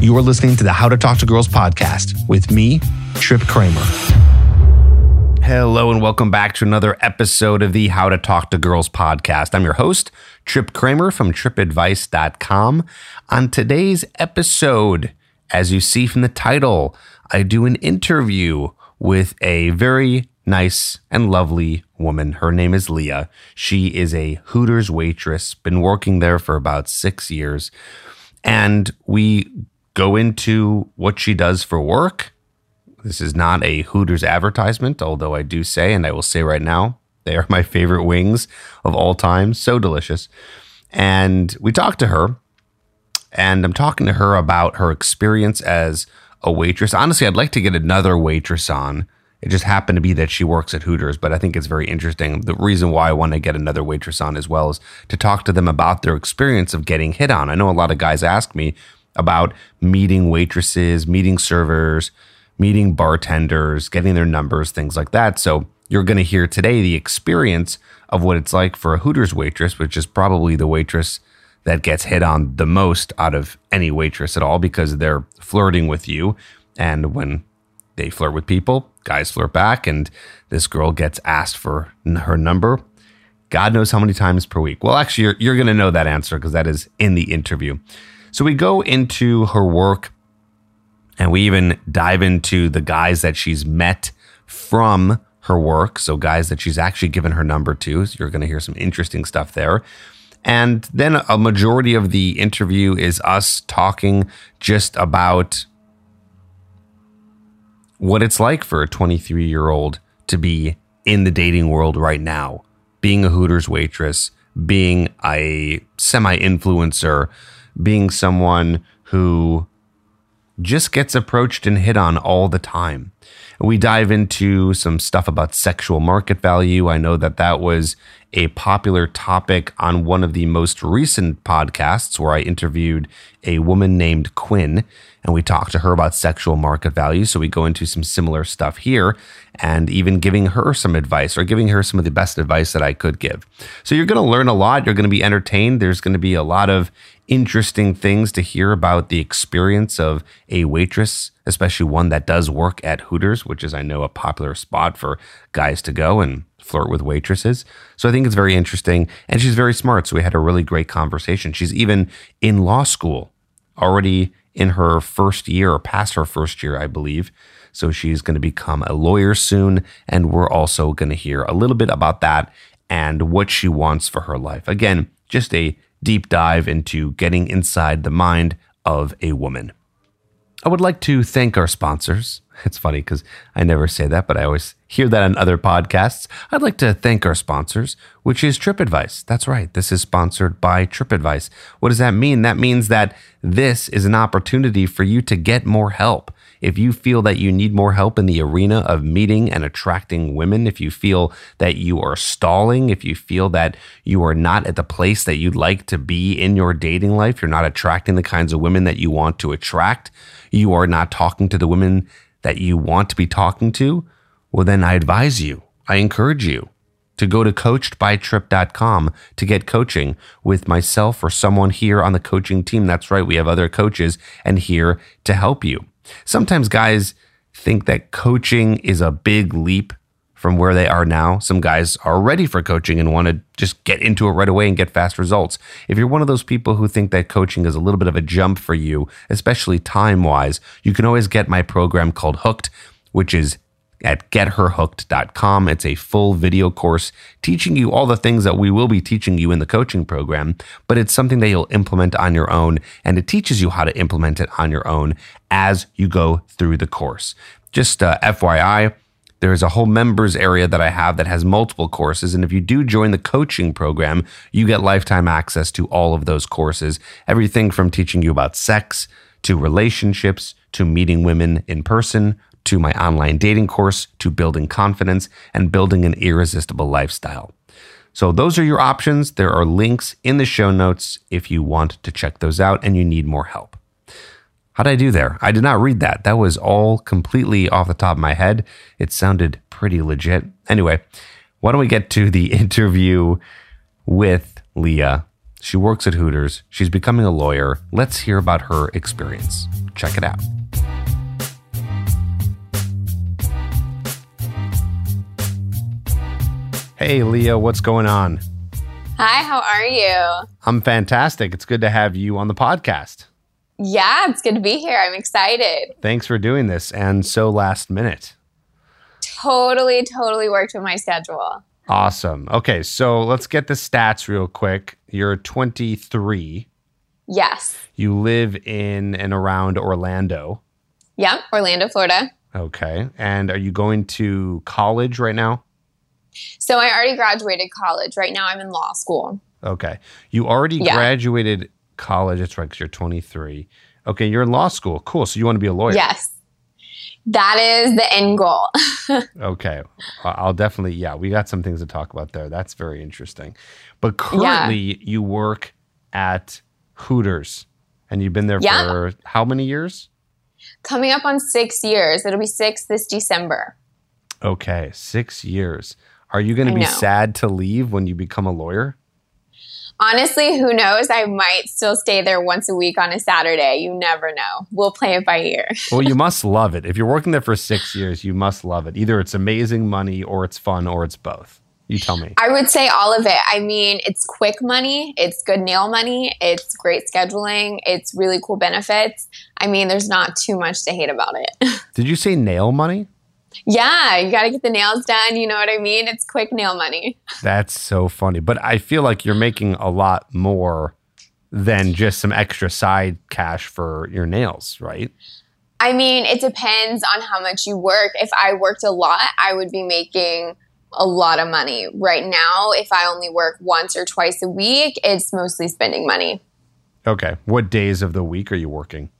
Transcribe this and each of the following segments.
You are listening to the How to Talk to Girls podcast with me, Trip Kramer. Hello, and welcome back to another episode of the How to Talk to Girls podcast. I'm your host, Trip Kramer from tripadvice.com. On today's episode, as you see from the title, I do an interview with a very nice and lovely woman. Her name is Leah. She is a Hooters waitress, been working there for about six years. And we go into what she does for work. This is not a Hooters advertisement, although I do say, and I will say right now, they are my favorite wings of all time. So delicious. And we talked to her, and I'm talking to her about her experience as a waitress. Honestly, I'd like to get another waitress on. It just happened to be that she works at Hooters, but I think it's very interesting. The reason why I want to get another waitress on as well is to talk to them about their experience of getting hit on. I know a lot of guys ask me, about meeting waitresses, meeting servers, meeting bartenders, getting their numbers, things like that. So you're going to hear today the experience of what it's like for a Hooters waitress, which is probably the waitress that gets hit on the most out of any waitress at all because they're flirting with you. And when they flirt with people, guys flirt back, and this girl gets asked for her number. God knows how many times per week. Well, actually, you're, you're going to know that answer because that is in the interview. So we go into her work and we even dive into the guys that she's met from her work. So, guys that she's actually given her number to. So you're going to hear some interesting stuff there. And then a majority of the interview is us talking just about what it's like for a 23 year old to be in the dating world right now, being a Hooters waitress, being a semi influencer, being someone who just gets approached and hit on all the time. We dive into some stuff about sexual market value. I know that that was a popular topic on one of the most recent podcasts where I interviewed a woman named Quinn and we talked to her about sexual market value. So we go into some similar stuff here and even giving her some advice or giving her some of the best advice that I could give. So you're going to learn a lot. You're going to be entertained. There's going to be a lot of interesting things to hear about the experience of a waitress, especially one that does work at Hooters, which is, I know, a popular spot for guys to go and flirt with waitresses. So I think it's very interesting. And she's very smart. So we had a really great conversation. She's even in law school, already in her first year or past her first year, I believe. So she's going to become a lawyer soon. And we're also going to hear a little bit about that and what she wants for her life. Again, just a deep dive into getting inside the mind of a woman. I would like to thank our sponsors. It's funny because I never say that, but I always hear that on other podcasts. I'd like to thank our sponsors, which is TripAdvice. That's right. This is sponsored by TripAdvice. What does that mean? That means that this is an opportunity for you to get more help. If you feel that you need more help in the arena of meeting and attracting women, if you feel that you are stalling, if you feel that you are not at the place that you'd like to be in your dating life, you're not attracting the kinds of women that you want to attract, you are not talking to the women that you want to be talking to, well, then I advise you, I encourage you to go to coachedbytrip.com to get coaching with myself or someone here on the coaching team. That's right, we have other coaches and here to help you. Sometimes guys think that coaching is a big leap from where they are now. Some guys are ready for coaching and want to just get into it right away and get fast results. If you're one of those people who think that coaching is a little bit of a jump for you, especially time wise, you can always get my program called Hooked, which is at getherhooked.com. It's a full video course teaching you all the things that we will be teaching you in the coaching program, but it's something that you'll implement on your own and it teaches you how to implement it on your own as you go through the course. Just uh, FYI, there's a whole members area that I have that has multiple courses. And if you do join the coaching program, you get lifetime access to all of those courses. Everything from teaching you about sex to relationships to meeting women in person to my online dating course, to building confidence and building an irresistible lifestyle. So, those are your options. There are links in the show notes if you want to check those out and you need more help. How did I do there? I did not read that. That was all completely off the top of my head. It sounded pretty legit. Anyway, why don't we get to the interview with Leah? She works at Hooters. She's becoming a lawyer. Let's hear about her experience. Check it out. Hey, Leah, what's going on? Hi, how are you? I'm fantastic. It's good to have you on the podcast. Yeah, it's good to be here. I'm excited. Thanks for doing this and so last minute. Totally, totally worked with my schedule. Awesome. Okay, so let's get the stats real quick. You're 23. Yes. You live in and around Orlando. Yep, Orlando, Florida. Okay. And are you going to college right now? So I already graduated college. Right now I'm in law school. Okay. You already Yeah. graduated college. That's right, because you're 23. Okay, you're in law school. Cool. So you want to be a lawyer? Yes. That is the end goal. Okay. I'll definitely, yeah, we got some things to talk about there. That's very interesting. But currently, you work at Hooters and you've been there Yeah. for how many years? Coming up on six years. It'll be six this December. Okay, six years. Are you going to be sad to leave when you become a lawyer? Honestly, who knows? I might still stay there once a week on a Saturday. You never know. We'll play it by ear. Well, you must love it. If you're working there for six years, you must love it. Either it's amazing money or it's fun or it's both. You tell me. I would say all of it. I mean, it's quick money, it's good nail money, it's great scheduling, it's really cool benefits. I mean, there's not too much to hate about it. Did you say nail money? Yeah, you got to get the nails done. You know what I mean? It's quick nail money. That's so funny. But I feel like you're making a lot more than just some extra side cash for your nails, right? I mean, it depends on how much you work. If I worked a lot, I would be making a lot of money. Right now, if I only work once or twice a week, it's mostly spending money. Okay. What days of the week are you working?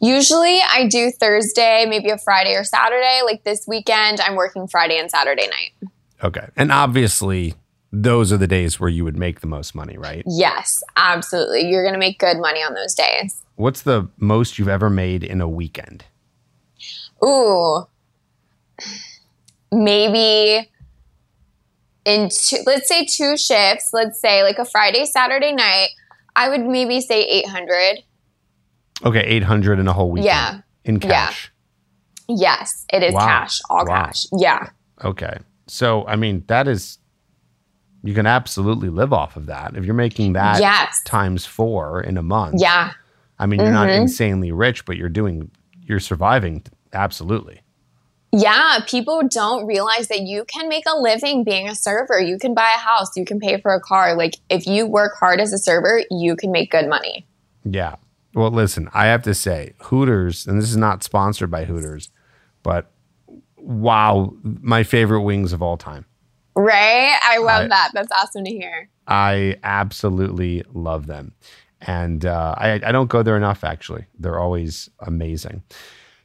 Usually I do Thursday, maybe a Friday or Saturday. Like this weekend, I'm working Friday and Saturday night. Okay. And obviously, those are the days where you would make the most money, right? Yes, absolutely. You're going to make good money on those days. What's the most you've ever made in a weekend? Ooh. Maybe in two, let's say two shifts, let's say like a Friday, Saturday night, I would maybe say 800. Okay, 800 in a whole weekend. Yeah. In Yeah. cash. Yes, it is Wow. cash, all Wow. cash. Yeah. Okay. So, I mean, that is, you can absolutely live off of that. If you're making that Yes. times four in a month, Yeah. I mean, you're not Mhm. insanely rich, but you're doing, you're surviving absolutely. Yeah, people don't realize that you can make a living being a server. You can buy a house, you can pay for a car. Like if you work hard as a server, you can make good money. Yeah. Well, listen, I have to say, Hooters, and this is not sponsored by Hooters, but wow, my favorite wings of all time. Right? I love I- that. That's awesome to hear. I absolutely love them. And uh, I, I don't go there enough, actually. They're always amazing.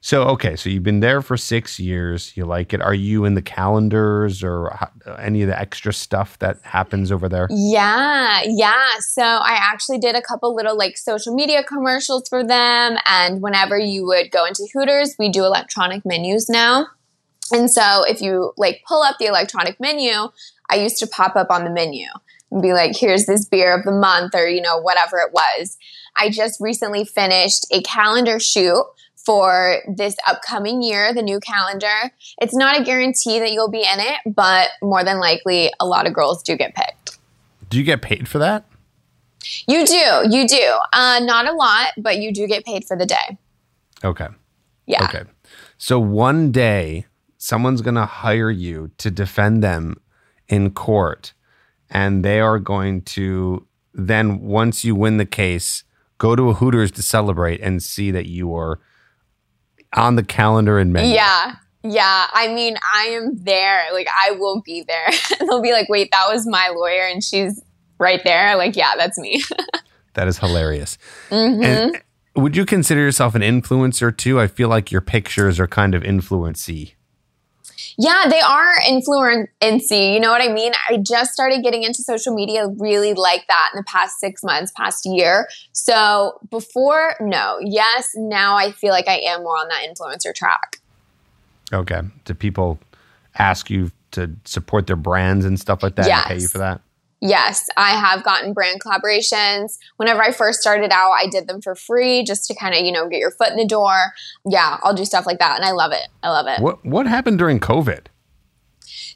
So, okay, so you've been there for six years. You like it. Are you in the calendars or uh, any of the extra stuff that happens over there? Yeah, yeah. So I actually did a couple little like social media commercials for them. And whenever you would go into Hooters, we do electronic menus now. And so if you like pull up the electronic menu, I used to pop up on the menu and be like, here's this beer of the month or, you know, whatever it was. I just recently finished a calendar shoot for this upcoming year, the new calendar. It's not a guarantee that you'll be in it, but more than likely, a lot of girls do get picked. Do you get paid for that? You do, you do. Uh, not a lot, but you do get paid for the day. Okay. Yeah. Okay. So one day, someone's going to hire you to defend them in court, and they are going to then, once you win the case, go to a Hooters to celebrate and see that you are on the calendar and menu. Yeah. Yeah. I mean, I am there. Like, I will be there. They'll be like, wait, that was my lawyer, and she's right there. Like, yeah, that's me. That is hilarious. Mhm. And would you consider yourself an influencer too? I feel like your pictures are kind of influency. Yeah, they are influency. You know what I mean? I just started getting into social media really like that in the past six months, past year. So before, no. Yes, now I feel like I am more on that influencer track. Okay. Do people ask you to support their brands and stuff like that and pay you for that? Yes, I have gotten brand collaborations. Whenever I first started out, I did them for free just to kind of, you know, get your foot in the door. Yeah, I'll do stuff like that and I love it. I love it. What what happened during COVID?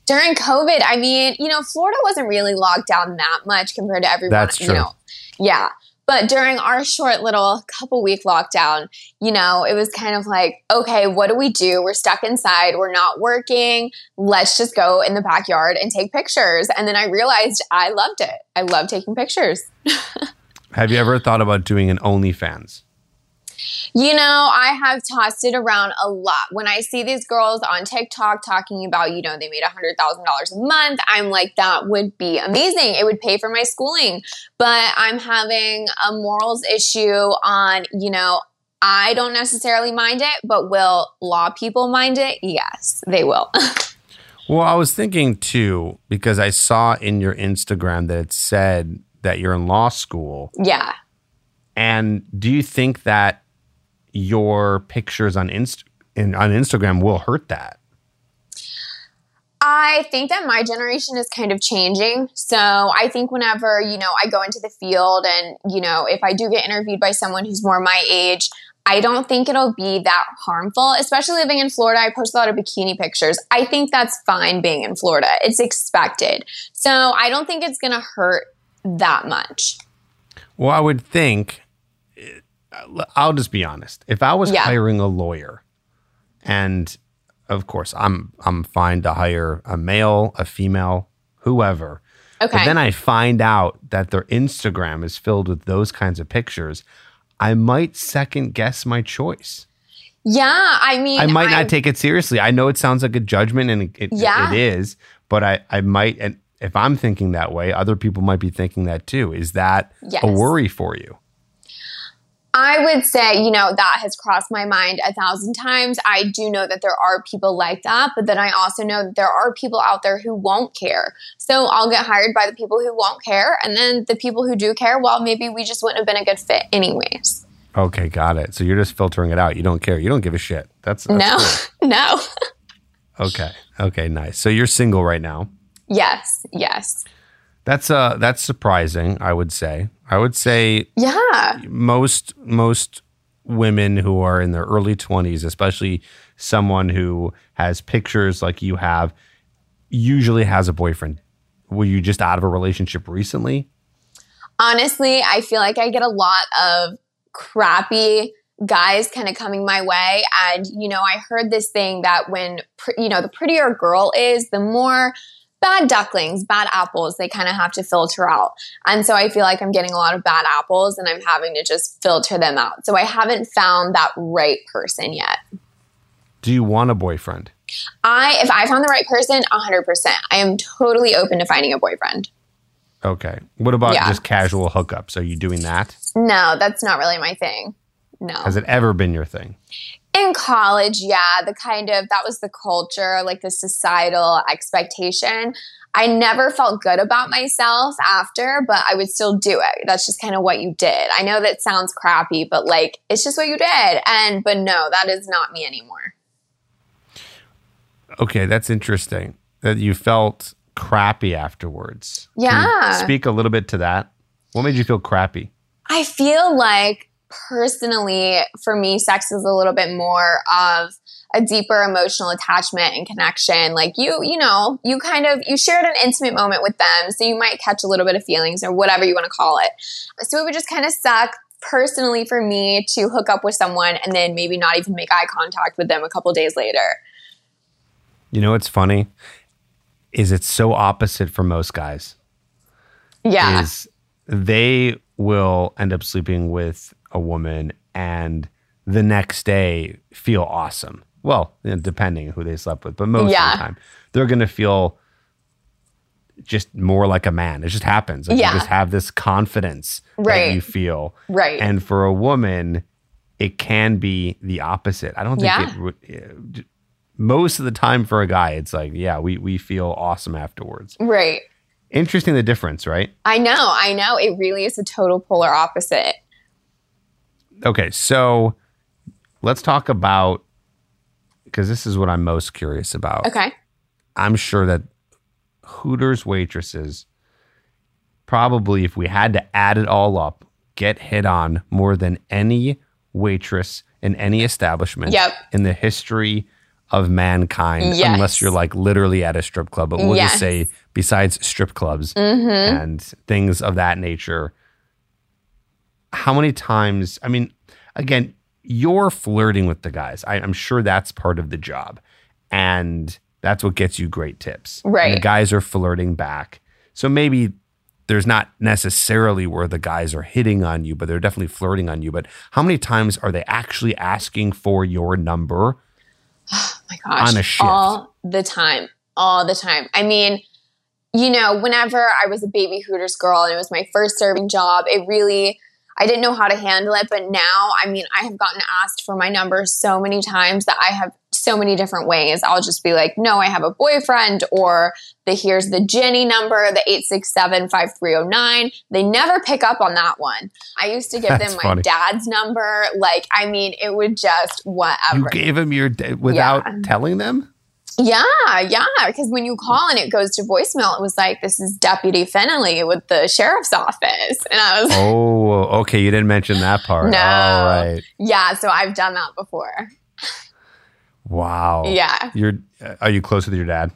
During COVID, I mean, you know, Florida wasn't really locked down that much compared to everyone, That's you true. know. Yeah. But during our short little couple week lockdown, you know, it was kind of like, okay, what do we do? We're stuck inside. We're not working. Let's just go in the backyard and take pictures. And then I realized I loved it. I love taking pictures. Have you ever thought about doing an OnlyFans? You know, I have tossed it around a lot. When I see these girls on TikTok talking about, you know, they made $100,000 a month, I'm like, that would be amazing. It would pay for my schooling. But I'm having a morals issue on, you know, I don't necessarily mind it, but will law people mind it? Yes, they will. Well, I was thinking too, because I saw in your Instagram that it said that you're in law school. yeah. And do you think that your pictures on Inst- in, on Instagram will hurt that? I think that my generation is kind of changing. So I think whenever, you know, I go into the field and, you know, if I do get interviewed by someone who's more my age, I don't think it'll be that harmful, especially living in Florida. I post a lot of bikini pictures. I think that's fine being in Florida. It's expected. So I don't think it's going to hurt that much. Well, I would think, I'll just be honest. If I was Yeah. hiring a lawyer, and of course, I'm I'm fine to hire a male, a female, whoever. Okay. But then I find out that their Instagram is filled with those kinds of pictures. I might second guess my choice. yeah. I mean, I might I- not take it seriously. I know it sounds like a judgment, and it, it, Yeah. it is. But I, I might, and if I'm thinking that way, other people might be thinking that too. Is that Yes. a worry for you? I would say, you know, that has crossed my mind a thousand times. I do know that there are people like that, but then I also know that there are people out there who won't care. So I'll get hired by the people who won't care. And then the people who do care, well, maybe we just wouldn't have been a good fit, anyways. Okay, got it. So you're just filtering it out. You don't care. You don't give a shit. That's, that's no, no. Okay. Okay. Nice. So you're single right now. yes, yes. That's uh that's surprising. I would say. I would say Yeah. most most women who are in their early 20s, especially someone who has pictures like you have, usually has a boyfriend. Were you just out of a relationship recently? honestly, I feel like I get a lot of crappy guys kind of coming my way. And, you know, I heard this thing that when, you know, the prettier a girl is, the more bad ducklings, bad apples, they kind of have to filter out. And so I feel like I'm getting a lot of bad apples and I'm having to just filter them out. So I haven't found that right person yet. Do you want a boyfriend? I, if I found the right person, 100%. I am totally open to finding a boyfriend. Okay. What about Yeah. just casual hookups? Are you doing that? No, that's not really my thing. No. Has it ever been your thing? In college, yeah, the kind of that was the culture, like the societal expectation. I never felt good about myself after, but I would still do it. That's just kind of what you did. I know that sounds crappy, but like it's just what you did. And but no, that is not me anymore. Okay, that's interesting. That you felt crappy afterwards. Yeah. speak a little bit to that. What made you feel crappy? I feel like personally, for me, sex is a little bit more of a deeper emotional attachment and connection. Like you, you know, you kind of you shared an intimate moment with them, so you might catch a little bit of feelings or whatever you want to call it. So it would just kind of suck personally for me to hook up with someone and then maybe not even make eye contact with them a couple days later. You know what's funny? Is it's so opposite for most guys. Yeah. Is they will end up sleeping with a woman and the next day feel awesome. Well, you know, depending who they slept with, but most Yeah. of the time they're going to feel just more like a man. It just happens. Like Yeah. You just have this confidence Right. that you feel. Right. And for a woman, it can be the opposite. I don't think Yeah. it would. uh, Most of the time for a guy, it's like, yeah, we, we feel awesome afterwards. right. Interesting the difference, right? I know, I know. It really is a total polar opposite. Okay, so let's talk about because this is what I'm most curious about. Okay. I'm sure that Hooters waitresses probably, if we had to add it all up, get hit on more than any waitress in any establishment Yep. in the history of mankind, Yes. unless you're like literally at a strip club. But we'll Yes. just say, besides strip clubs Mm-hmm. and things of that nature, how many times? I mean, again, you're flirting with the guys. I, I'm sure that's part of the job. And that's what gets you great tips. And the guys are flirting back. So maybe there's not necessarily where the guys are hitting on you, but they're definitely flirting on you. But how many times are they actually asking for your number? Oh my gosh. On a shift. All the time. All the time. I mean, you know, whenever I was a baby Hooters girl and it was my first serving job, it really, I didn't know how to handle it. But now, I mean, I have gotten asked for my number so many times that I have so many different ways. I'll just be like, no, I have a boyfriend, or the here's the Jenny number, the 867 5309. They never pick up on that one. I used to give That's them my funny. dad's number. Like, I mean, it would just whatever. You gave him your without Yeah. telling them? Yeah, yeah. Because when you call and it goes to voicemail, it was like, this is Deputy Finley with the sheriff's office. And I was, Oh, okay. You didn't mention that part. No. All right. yeah, so I've done that before. Wow. Yeah. You're are you close with your dad?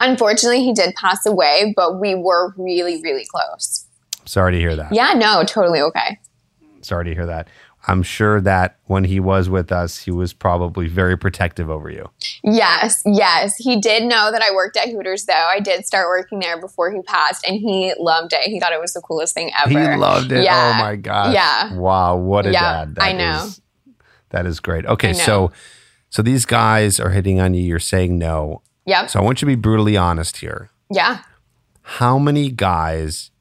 Unfortunately, he did pass away, but we were really, really close. Sorry to hear that. Yeah, no, totally okay. Sorry to hear that. I'm sure that when he was with us, he was probably very protective over you. Yes, yes. He did know that I worked at Hooters, though. I did start working there before he passed, and he loved it. He thought it was the coolest thing ever. He loved it. Oh yeah. Oh my gosh. Yeah. Wow. What a Yeah, dad. I know. is- that is great. Okay. So, so these guys are hitting on you. You're saying no. Yeah. So I want you to be brutally honest here. Yeah. How many guys,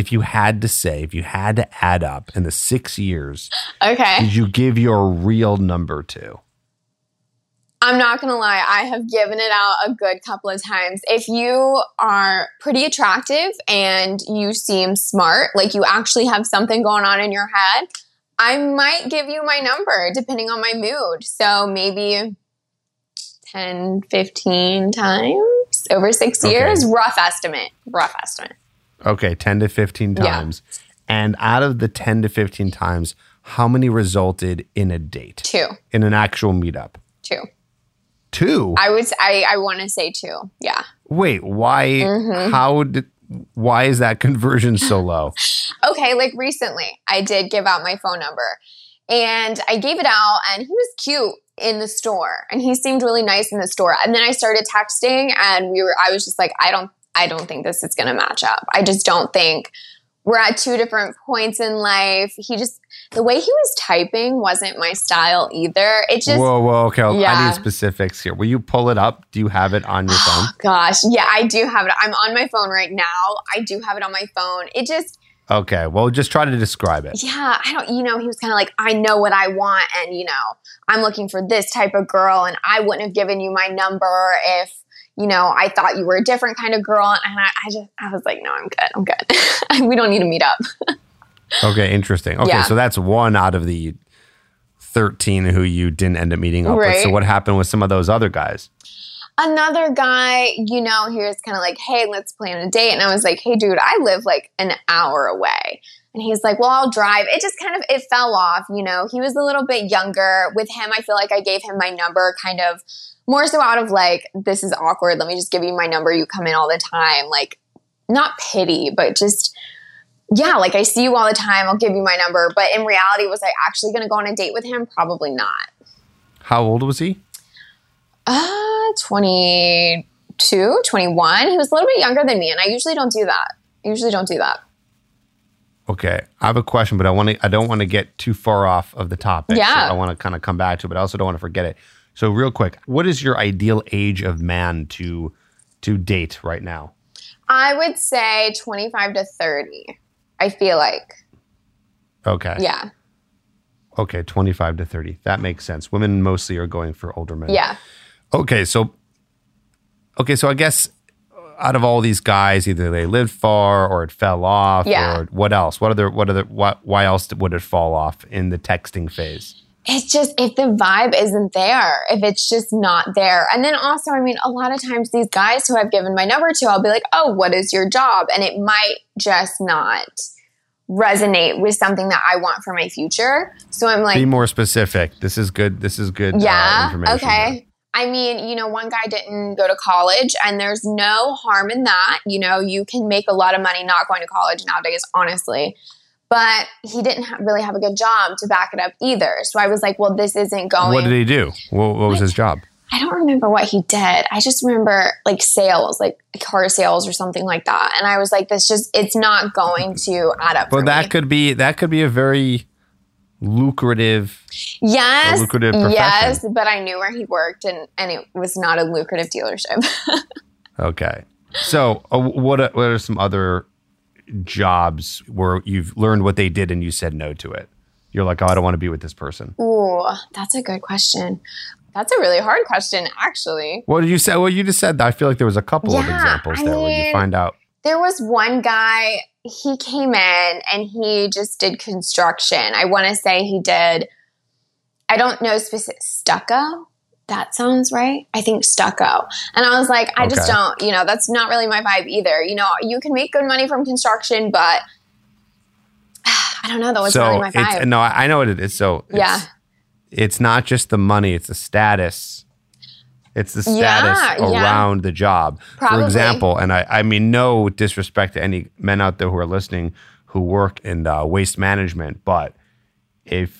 if you had to say, if you had to add up in the six years, Okay. did you give your real number to? I'm not gonna lie, I have given it out a good couple of times. If you are pretty attractive and you seem smart, like you actually have something going on in your head, I might give you my number depending on my mood. So maybe 10, 15 times over six Okay. years. Rough estimate. Rough estimate. Okay, 10 to 15 Yeah. times. And out of the 10 to 15 times, how many resulted in a date? Two. In an actual meetup? Two. Two? I would I, I wanna say two. Yeah. Wait, why Mm-hmm. how did why is that conversion so low? okay, like recently, I did give out my phone number and I gave it out, and he was cute in the store and he seemed really nice in the store. And then I started texting, and we were, I was just like, I don't, I don't think this is gonna match up. I just don't think we're at two different points in life. He just, the way he was typing wasn't my style either. It just, whoa, whoa, okay. I Yeah. need specifics here. Will you pull it up? Do you have it on your oh, phone? gosh, yeah, I do have it. I'm on my phone right now. I do have it on my phone. It just, Okay. Well, just try to describe it. yeah, I don't, you know, he was kind of like, I know what I want. And, you know, I'm looking for this type of girl. And I wouldn't have given you my number if, you know, I thought you were a different kind of girl. And I, I just, I was like, no, I'm good. I'm good. we don't need to meet up. Okay, interesting. Okay, Yeah. so that's one out of the 13 who you didn't end up meeting up with. So what happened with some of those other guys? Another guy, you know, he was kind of like, hey, let's plan a date. And I was like, hey, dude, I live like an hour away. And he's like, well, I'll drive. It just kind of, it fell off, you know. He was a little bit younger. With him, I feel like I gave him my number kind of more so out of like, this is awkward. Let me just give you my number. You come in all the time. Like, not pity, but just, yeah, like I see you all the time. I'll give you my number. But in reality, was I actually going to go on a date with him? Probably not. How old was he? Uh, 22, 21. He was a little bit younger than me, and I usually don't do that. I usually don't do that. Okay, I have a question, but I want to. I don't want to get too far off of the topic. so Yeah. I want to kind of come back to, it, but I also don't want to forget it. So, real quick, what is your ideal age of man to to date right now? I would say 25 to 30. I feel like. Okay. Yeah. Okay, twenty five to thirty. That makes sense. Women mostly are going for older men. Yeah. Okay, so okay, so I guess uh, out of all these guys, either they lived far or it fell off, Yeah. or what else? What other? What other? What? Why else would it fall off in the texting phase? It's just if the vibe isn't there, if it's just not there. And then also, I mean, a lot of times these guys who I've given my number to, I'll be like, oh, what is your job? And it might just not resonate with something that I want for my future. So I'm like, Be more specific. This is good. This is good. uh, yeah, information okay. here. I mean, you know, one guy didn't go to college, and there's no harm in that. You know, you can make a lot of money not going to college nowadays, honestly. But he didn't ha- really have a good job to back it up either. So I was like, well, this isn't going. What did he do? What, what was his job? I don't remember what he did. I just remember like sales, like car sales or something like that. And I was like, this just, it's not going to add up. But for that me. could be that could be a very lucrative. yes, lucrative profession. yes, but I knew where he worked and, and it was not a lucrative dealership. Okay. So, uh, what what are some other jobs where you've learned what they did and you said no to it? You're like, oh, I don't want to be with this person. Ooh, that's a good question. That's a really hard question, actually. What did you say? Well, you just said that. I feel like there was a couple of examples I there where you find out. There was one guy, he came in and he just did construction. I want to say he did, I don't know specific, stucco. That sounds right. I think stucco. And I was like, I just don't, you know, that's not really my vibe either. You know, you can make good money from construction, but I don't know. That was so really my it's vibe. no, I know what it is. So it's, Yeah. it's not just the money; it's the status. It's the status yeah. around the job. Probably. For example, and I, I mean no disrespect to any men out there who are listening who work in uh, waste management, but if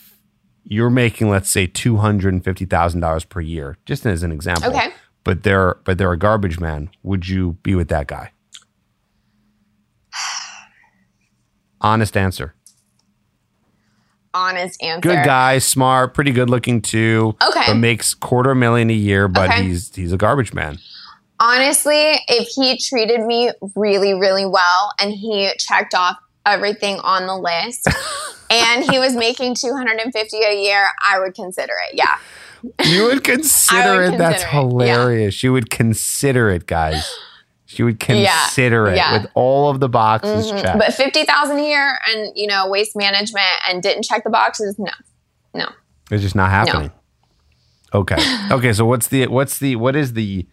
you're making, let's say, two hundred and fifty thousand dollars per year, just as an example, Okay. but they're but they're a garbage man, would you be with that guy? Honest answer. Honest answer. Good guy, smart, pretty good looking too. Okay. But makes quarter million a year, but Okay. he's he's a garbage man. honestly, if he treated me really, really well and he checked off everything on the list and he was making 250 a year, I would consider it. Yeah. You would consider would it. That's consider it, yeah. hilarious. You would consider it, guys. She would Yeah, consider it yeah. with all of the boxes Mhm. checked. But 50,000 a year and, you know, waste management and didn't check the boxes, no. No. it's just not happening. Okay. Okay. So what's the what's the what is the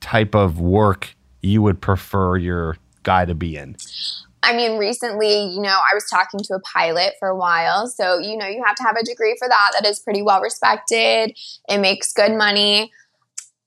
type of work you would prefer your guy to be in? I mean, recently, you know, I was talking to a pilot for a while. So, you know, you have to have a degree for that. That is pretty well respected. It makes good money.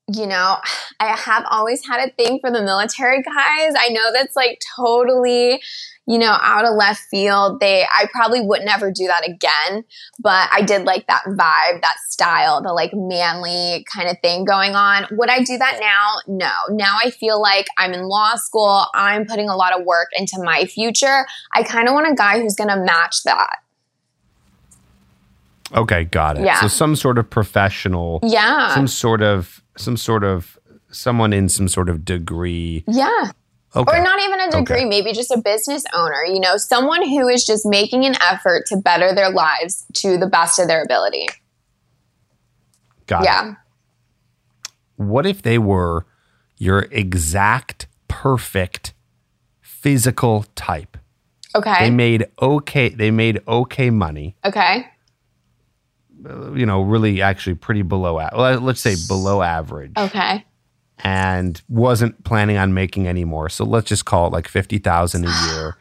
You know, I have always had a thing for the military guys. I know that's like totally, you know, out of left field. They, I probably would never do that again, but I did like that vibe, that style, the like manly kind of thing going on. Would I do that now? No. Now I feel like I'm in law school. I'm putting a lot of work into my future. I kind of want a guy who's going to match that. Okay, got it. Yeah. So some sort of professional, Yeah. some sort of some sort of someone in some sort of degree. yeah. Okay. Or not even a degree, Okay. maybe just a business owner, you know, someone who is just making an effort to better their lives to the best of their ability. got it. Yeah. What if they were your exact perfect physical type? Okay. They made okay they made okay money, okay. Uh, you know, really actually pretty below let's say below average Okay. And wasn't planning on making any more. So let's just call it like 50,000 a year.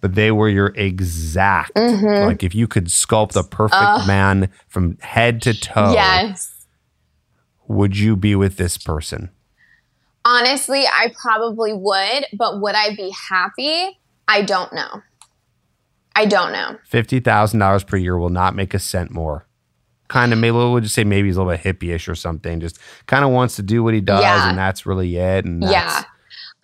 But they were your exact Mm-hmm. like if you could sculpt a perfect man from head to toe, Yes. would you be with this person? Honestly, I probably would, but would I be happy? I don't know. I don't know. fifty thousand dollars per year will not make a cent more. Kind of maybe we'll just say maybe he's a little bit hippie-ish or something. Just kind of wants to do what he does, Yeah. and that's really it. And that's, Yeah.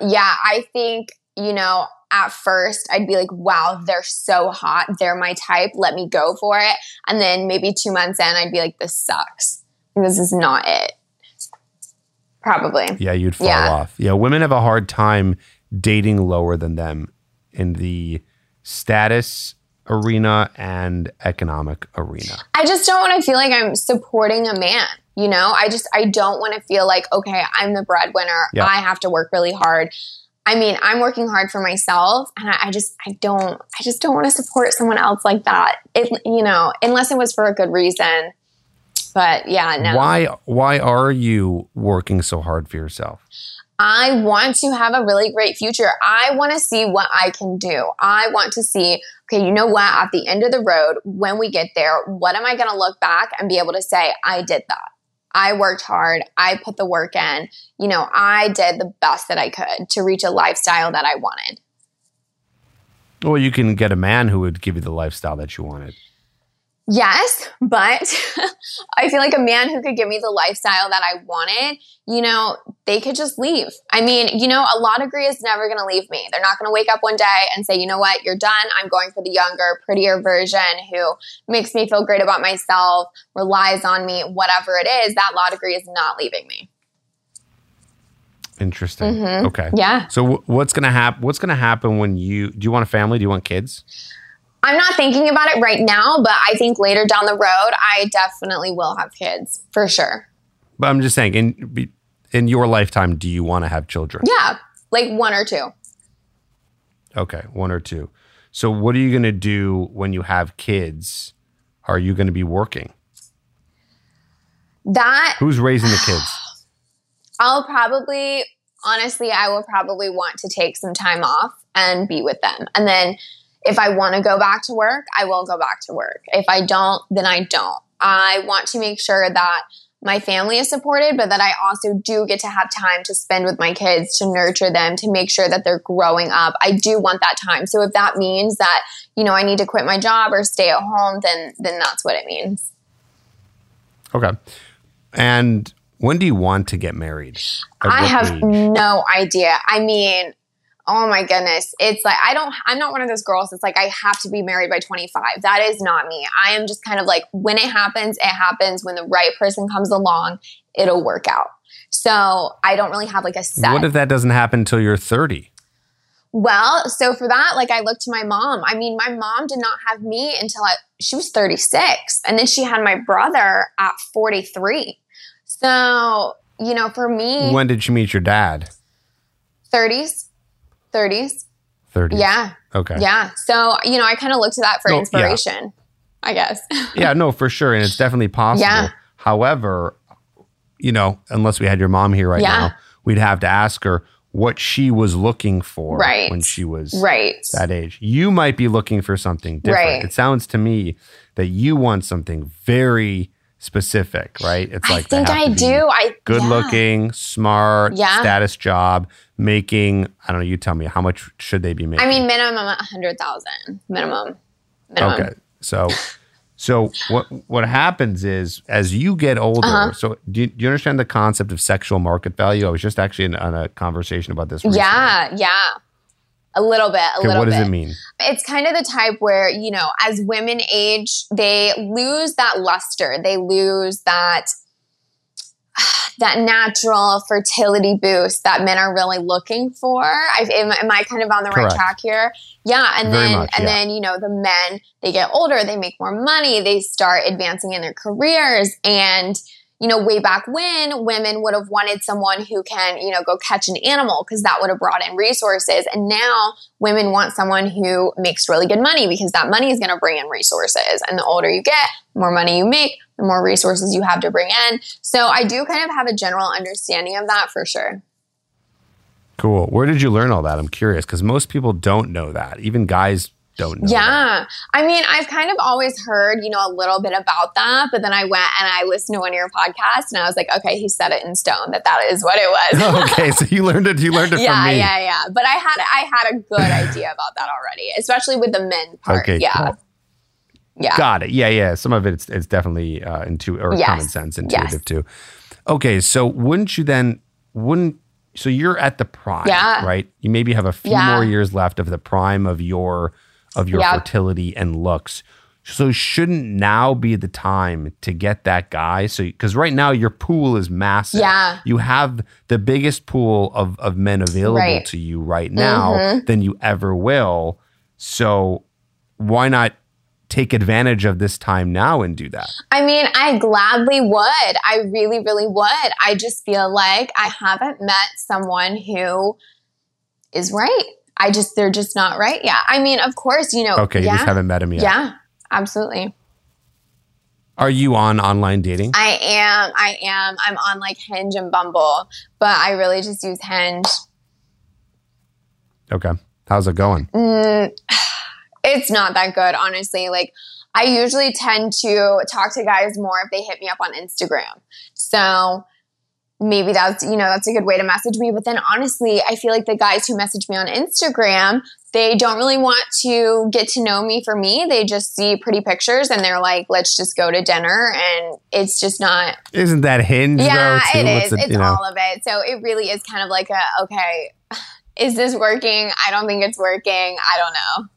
Yeah, I think, you know, at first I'd be like, wow, they're so hot. They're my type. Let me go for it. And then maybe two months in, I'd be like, this sucks. This is not it. Probably. yeah, you'd fall Yeah. off. Yeah, women have a hard time dating lower than them in the status arena and economic arena. I just don't want to feel like I'm supporting a man. You know, I just, I don't want to feel like, okay, I'm the breadwinner. I have to work really hard. I mean, I'm working hard for myself and I, I just I don't I just don't want to support someone else like that. It you know, unless it was for a good reason. But yeah, no. Why why are you working so hard for yourself? I want to have a really great future. I want to see what I can do. I want to see, okay, you know what? At the end of the road, when we get there, what am I going to look back and be able to say, I did that? I worked hard. I put the work in. You know, I did the best that I could to reach a lifestyle that I wanted. Well, you can get a man who would give you the lifestyle that you wanted. Yes, but I feel like a man who could give me the lifestyle that I wanted, you know, they could just leave. I mean, you know, a law degree is never going to leave me. They're not going to wake up one day and say, you know what, you're done. I'm going for the younger, prettier version who makes me feel great about myself, relies on me, whatever it is. That law degree is not leaving me. Interesting. Mm-hmm. Okay. Yeah. So w- what's gonna happen? What's gonna happen when you do you want a family? Do you want kids? I'm not thinking about it right now, but I think later down the road, I definitely will have kids for sure. But I'm just saying, in in your lifetime, do you want to have children? Yeah, like one or two. Okay, one or two. So, what are you going to do when you have kids? Are you going to be working? That who's raising the kids? I'll probably, honestly, I will probably want to take some time off and be with them, and then if I want to go back to work, I will go back to work. If I don't, then I don't. I want to make sure that my family is supported, but that I also do get to have time to spend with my kids, to nurture them, to make sure that they're growing up. I do want that time. So if that means that, you know, I need to quit my job or stay at home, then then that's what it means. Okay. And when do you want to get married? At I have age? no idea. I mean, oh my goodness. It's like i don't i'm not one of those girls It's like i have to be married by 25 that is not me. I am just kind of like when it happens it happens. When the right person comes along it'll work out. So i don't really have like a set. What if that doesn't happen until you're 30 well so for that like i look to my mom. I mean my mom did not have me until I, she was 36 and then she had my brother at 43 so you know for me when did she meet your dad? 30s 30s. 30s. Yeah. Okay. Yeah. So, you know, I kind of look to that for no, inspiration, yeah. I guess. yeah, no, for sure. And it's definitely possible. Yeah. However, you know, unless we had your mom here right yeah. now, we'd have to ask her what she was looking for right. when she was right. that age. You might be looking for something different. Right. It sounds to me that you want something very specific, right? It's like I think I do. I good yeah. looking, smart, yeah. status job, making. I don't know. You tell me how much should they be making? I mean, minimum a hundred thousand. Minimum. minimum. Okay, so. So what what happens is as you get older. Uh-huh. So do you, do you, understand the concept of sexual market value? I was just actually in, on a conversation about this. Recently. Yeah, yeah. A little bit. A okay, little what does bit. it mean? It's kind of the type where, you know, as women age, they lose that luster. They lose that that natural fertility boost that men are really looking for. I, am, am, I kind of on the Correct. right track here? Yeah, and Very then much, and yeah. then you know the men they get older, they make more money, they start advancing in their careers, and you know, way back when women would have wanted someone who can, you know, go catch an animal because that would have brought in resources. And now women want someone who makes really good money because that money is going to bring in resources. And the older you get, the more money you make, the more resources you have to bring in. So I do kind of have a general understanding of that for sure. Cool. Where did you learn all that? I'm curious because most people don't know that. Even guys don't know. Yeah. That. I mean, I've kind of always heard, you know, a little bit about that, but then I went and I listened to one of your podcasts and I was like, okay, he set it in stone that that is what it was. okay. So you learned it, you learned it yeah, from me. Yeah, yeah, But I had, I had a good idea about that already, especially with the men part. Okay. Yeah. Cool. Yeah. Got it. Yeah, yeah. Some of it, it's, it's definitely uh, intuitive or yes. common sense intuitive yes. too. Okay. So wouldn't you then, wouldn't, so you're at the prime, yeah. right? You maybe have a few yeah. more years left of the prime of your of your fertility and looks. So shouldn't now be the time to get that guy? So because right now your pool is massive. Yeah. You have the biggest pool of, of men available right. to you right now mm-hmm. than you ever will. So why not take advantage of this time now and do that? I mean, I gladly would. I really, really would. I just feel like I haven't met someone who is right. I just they're just not right. Yeah. I mean, of course, you know. Okay, you just haven't met him yet. Yeah, absolutely. Are you on online dating? I am. I am. I'm on like Hinge and Bumble, but I really just use Hinge. Okay. How's it going? Mm, it's not that good, honestly. Like, I usually tend to talk to guys more if they hit me up on Instagram. So maybe that's, you know, that's a good way to message me. But then honestly, I feel like the guys who message me on Instagram, they don't really want to get to know me for me. They just see pretty pictures and they're like, let's just go to dinner. And it's just not. Isn't that hinge Yeah, though? it the- it's you know? all of it. So it really is kind of like a, okay, is this working? I don't think it's working. I don't know.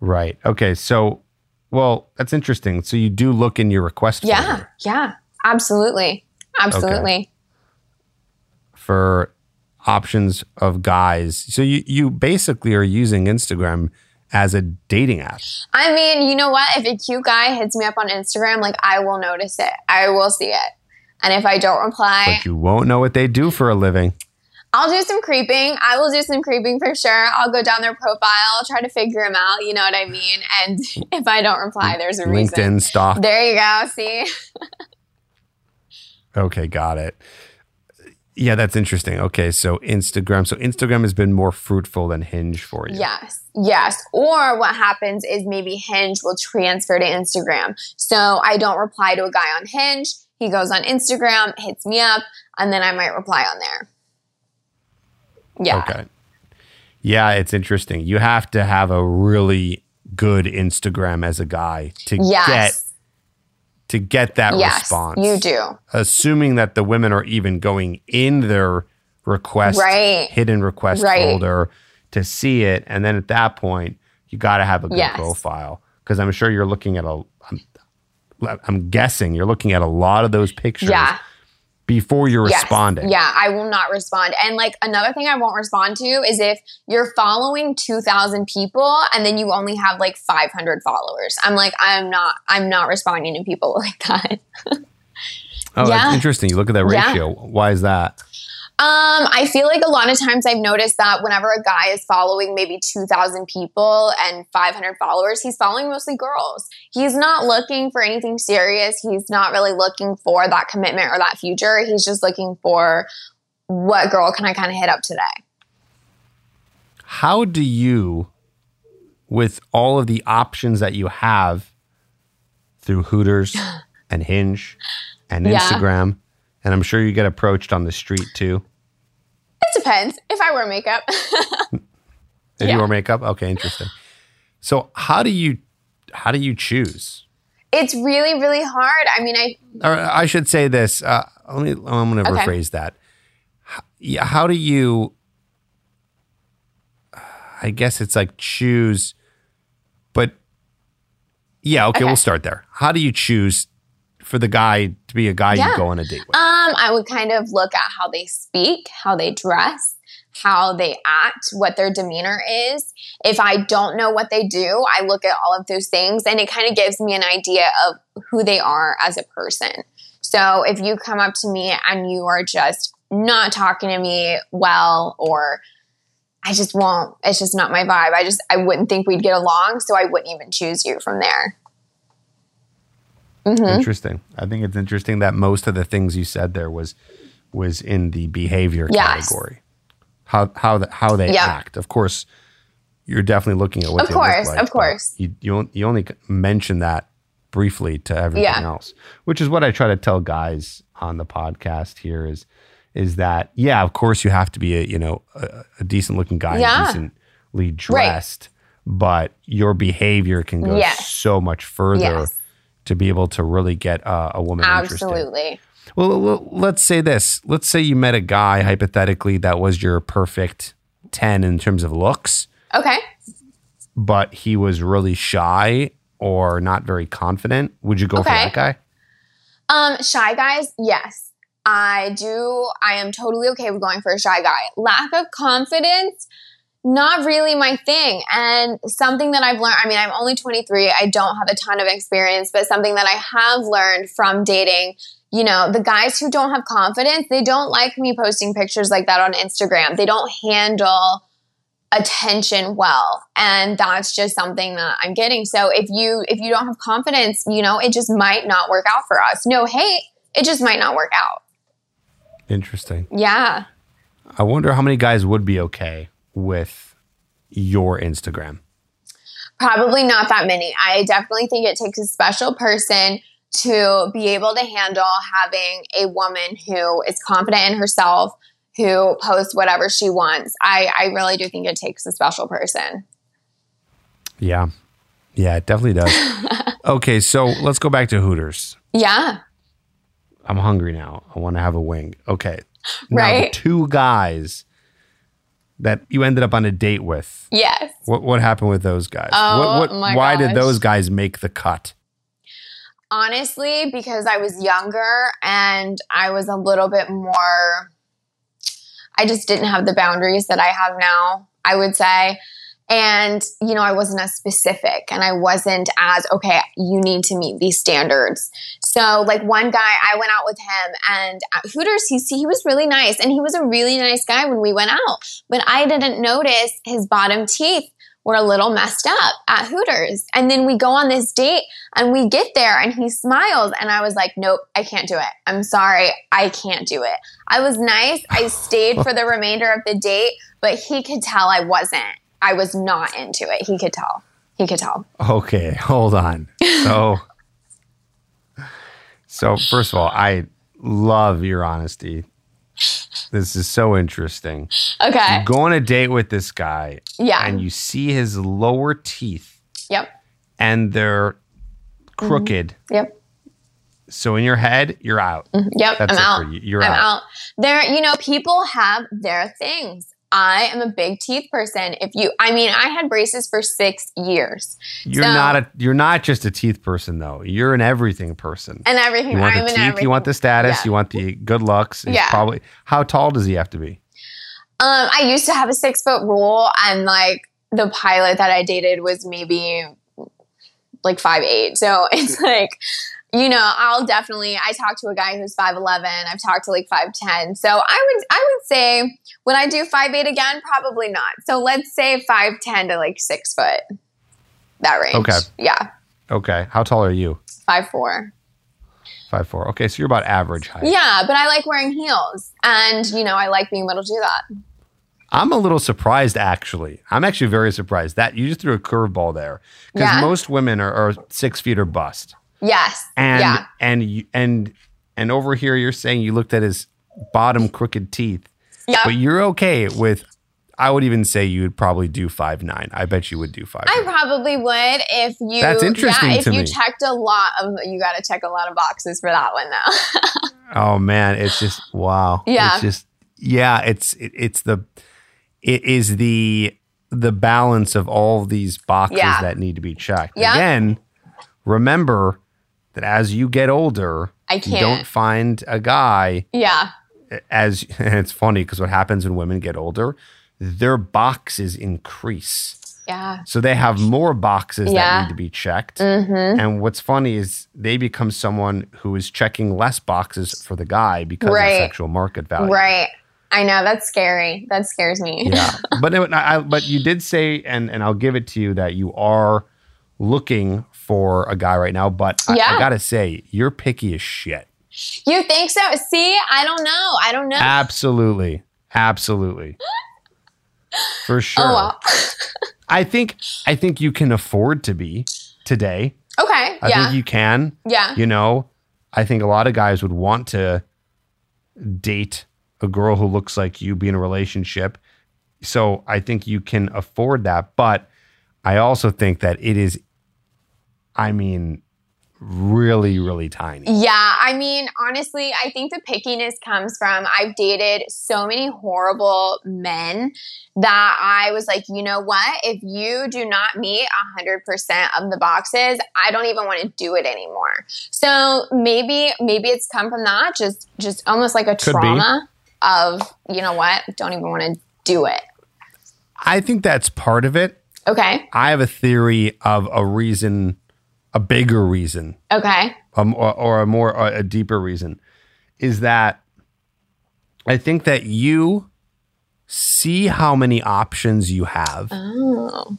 Right. Okay. So, well, that's interesting. So you do look in your request Yeah, folder yeah, absolutely. Absolutely. for options of guys. So you you basically are using Instagram as a dating app. I mean, you know what? If a cute guy hits me up on Instagram, like I will notice it. I will see it. And if I don't reply, But you won't know what they do for a living. I'll do some creeping. I will do some creeping for sure. I'll go down their profile, try to figure them out. You know what I mean? And if I don't reply, there's a reason. LinkedIn stalk. There you go. See? Okay, got it. Yeah, that's interesting. Okay, so Instagram. So Instagram has been more fruitful than Hinge for you. Yes. Yes. Or what happens is maybe Hinge will transfer to Instagram. So I don't reply to a guy on Hinge. He goes on Instagram, hits me up, and then I might reply on there. Yeah. Okay. Yeah, it's interesting. You have to have a really good Instagram as a guy to Yes. get to get that yes. response. You do. Assuming that the women are even going in their request Right. hidden request Right. folder to see it and then at that point you got to have a good Yes. profile because I'm sure you're looking at a I'm, I'm guessing you're looking at a lot of those pictures Yeah. Before you're Yes. responding. Yeah, I will not respond. And like another thing I won't respond to is if you're following 2000 people and then you only have like 500 followers. I'm like I'm not I'm not responding to people like that. Oh, Yeah. that's interesting. You look at that Yeah. ratio. Why is that? Um, I feel like a lot of times I've noticed that whenever a guy is following maybe 2,000 people and 500 followers, he's following mostly girls. He's not looking for anything serious. He's not really looking for that commitment or that future. He's just looking for what girl can I kind of hit up today? How do you, with all of the options that you have through Hooters and Hinge and Yeah. And I'm sure you get approached on the street too. It depends. If I wear makeup. If Yeah. you wear makeup, okay, interesting. So how do you how do you choose? it's really, really hard. I mean, I Or I should say this. Uh, let me. I'm going to Okay. rephrase that. H- Yeah, how do you? I guess it's like choose, but yeah, okay, Okay. we'll start there. How do you choose for the guy to be a guy you go on a date with? Um, I would kind of look at how they speak, how they dress, how they act, what their demeanor is. If I don't know what they do, I look at all of those things and it kind of gives me an idea of who they are as a person. So if you come up to me and you are just not talking to me well or I just won't, it's just not my vibe. I just, I wouldn't think we'd get along. So I wouldn't even choose you from there. Mm-hmm. Interesting. I think it's interesting that most of the things you said there was was in the behavior Yes. category. How how the, how they act. Of course, you're definitely looking at what Of they look course, like, of course. You you you only mention that briefly to everything Yeah. else, which is what I try to tell guys on the podcast here is is that yeah, of course you have to be a you know a, a decent looking guy, Yeah. decently dressed, but your behavior can go Yes. so much further Yes. To be able to really get uh, a woman interested. Absolutely. Well, let's say this. Let's say you met a guy hypothetically that was your perfect 10 in terms of looks, Okay. but he was really shy or not very confident. Would you go for that guy? Um, shy guys, yes. I do. I am totally okay with going for a shy guy. Lack of confidence, not really my thing. And something that I've learned, I mean, I'm only 23. I don't have a ton of experience, but something that I have learned from dating, you know, the guys who don't have confidence, they don't like me posting pictures like that on Instagram. They don't handle attention well and that's just something that i'm getting so if you if you don't have confidence you know it just might not work out for us no hate it just might not work out Interesting. yeah I wonder how many guys would be okay with your Instagram. Probably not that many. I definitely think it takes a special person to be able to handle having a woman who is confident in herself, who posts whatever she wants. I, I really do think it takes a special person. Yeah. Yeah, it definitely does. okay, so let's go back to Hooters. Yeah. I'm hungry now. I want to have a wing. Okay. Now, the Right. two guys that you ended up on a date with. Yes. What what happened with those guys? Oh, what, what, why did those guys make the cut? Honestly, because I was younger and I was a little bit more, I just didn't have the boundaries that I have now, I would say. And, you know, I wasn't as specific and I wasn't as, okay, you need to meet these standards. So, like one guy, I went out with him and at Hooters, he, he was really nice and he was a really nice guy when we went out. But I didn't notice his bottom teeth were a little messed up at Hooters. And then we go on this date and we get there and he smiles. And I was like, nope, I can't do it. I'm sorry. I can't do it. I was nice. I stayed for the remainder of the date, but he could tell I wasn't. I was not into it. He could tell. He could tell. Okay, hold on. So So first of all, I love your honesty. This is so interesting. Okay. You go on a date with this guy Yeah. and you see his lower teeth Yep. and they're crooked. Mm-hmm. Yep. So in your head, you're out. Mm-hmm. Yep. That's I'm it out. for you. You're out. I'm out. out. There, you know, people have their things. I am a big teeth person. If you, I mean, I had braces for six years You're So- not a you're not just a teeth person though. You're an everything person. and everything. You want I'm the teeth, everything. you want the status, Yeah. you want the good looks. Yeah. Probably how tall does he have to be? Um, I used to have a six foot rule, and like the pilot that I dated was maybe like five eight. So it's like, you know, I'll definitely. I talked to a guy who's five eleven. I've talked to like five ten. So I would, I would say, when I do five eight again? Probably not. So let's say five ten to like six foot. That range. Okay. Yeah. Okay. How tall are you? Five four. Five four. Okay, so you're about average height. Yeah, but I like wearing heels, and you know, I like being able to do that. I'm a little surprised actually. I'm actually very surprised that you just threw a curveball there because Yeah. most women are, are six feet or bust, Yes. and yeah. and you, and and over here you're saying you looked at his bottom crooked teeth, Yeah. but you're okay with. I would even say you would probably do five nine. I bet you would do five. I probably would if you. That's interesting Yeah, if you me. checked a lot of, you got to check a lot of boxes for that one though. Oh man, it's just wow. Yeah. It's just yeah, it's it, it's the it is the the balance of all these boxes Yeah. that need to be checked. Yeah. Again, remember that as you get older, I can't. don't find a guy yeah, as and it's funny because what happens when women get older, their boxes increase. yeah, So they have more boxes that need to be checked. mm-hmm. And what's funny is they become someone who is checking less boxes for the guy because Right. of sexual market value. right. I know that's scary. That scares me. Yeah, but I, but you did say, and and I'll give it to you that you are looking for a guy right now. But I, I gotta say, you're picky as shit. You think so? See, I don't know. I don't know. Absolutely, absolutely, for oh, sure. Oh well. I think I think you can afford to be today. okay. I yeah. think you can. yeah. You know, I think a lot of guys would want to date a girl who looks like you, be in a relationship. So I think you can afford that. But I also think that it is, I mean, really, really tiny. Yeah, I mean, honestly, I think the pickiness comes from I've dated so many horrible men that I was like, you know what? If you do not meet 100% of the boxes, I don't even want to do it anymore. So maybe maybe it's come from that, just just almost like a Could be. trauma of, you know what? Don't even want to do it. I think that's part of it. Okay. I have a theory of a reason, a bigger reason, Okay. um, or, or a more or a deeper reason, is that I think that you see how many options you have. Oh.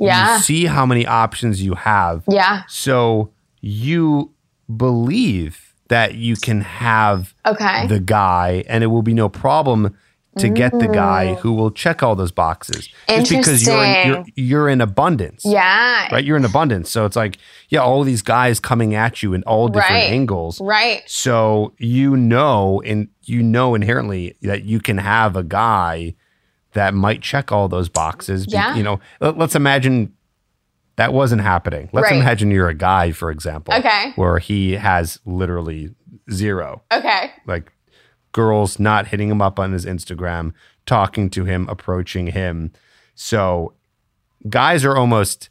Yeah. You see how many options you have. Yeah. So you believe that you can have Okay. the guy and it will be no problem to get the guy mm. who will check all those boxes. Just because you're in, you're, you're in abundance. yeah. Right? You're in abundance. So it's like, yeah, all these guys coming at you in all different Right. angles. Right. So you know and you know inherently that you can have a guy that might check all those boxes. Yeah. You know, let- let's imagine that wasn't happening. Let's Right. imagine you're a guy, for example, Okay. where he has literally zero. Okay. Like girls not hitting him up on his Instagram, talking to him, approaching him. So guys are almost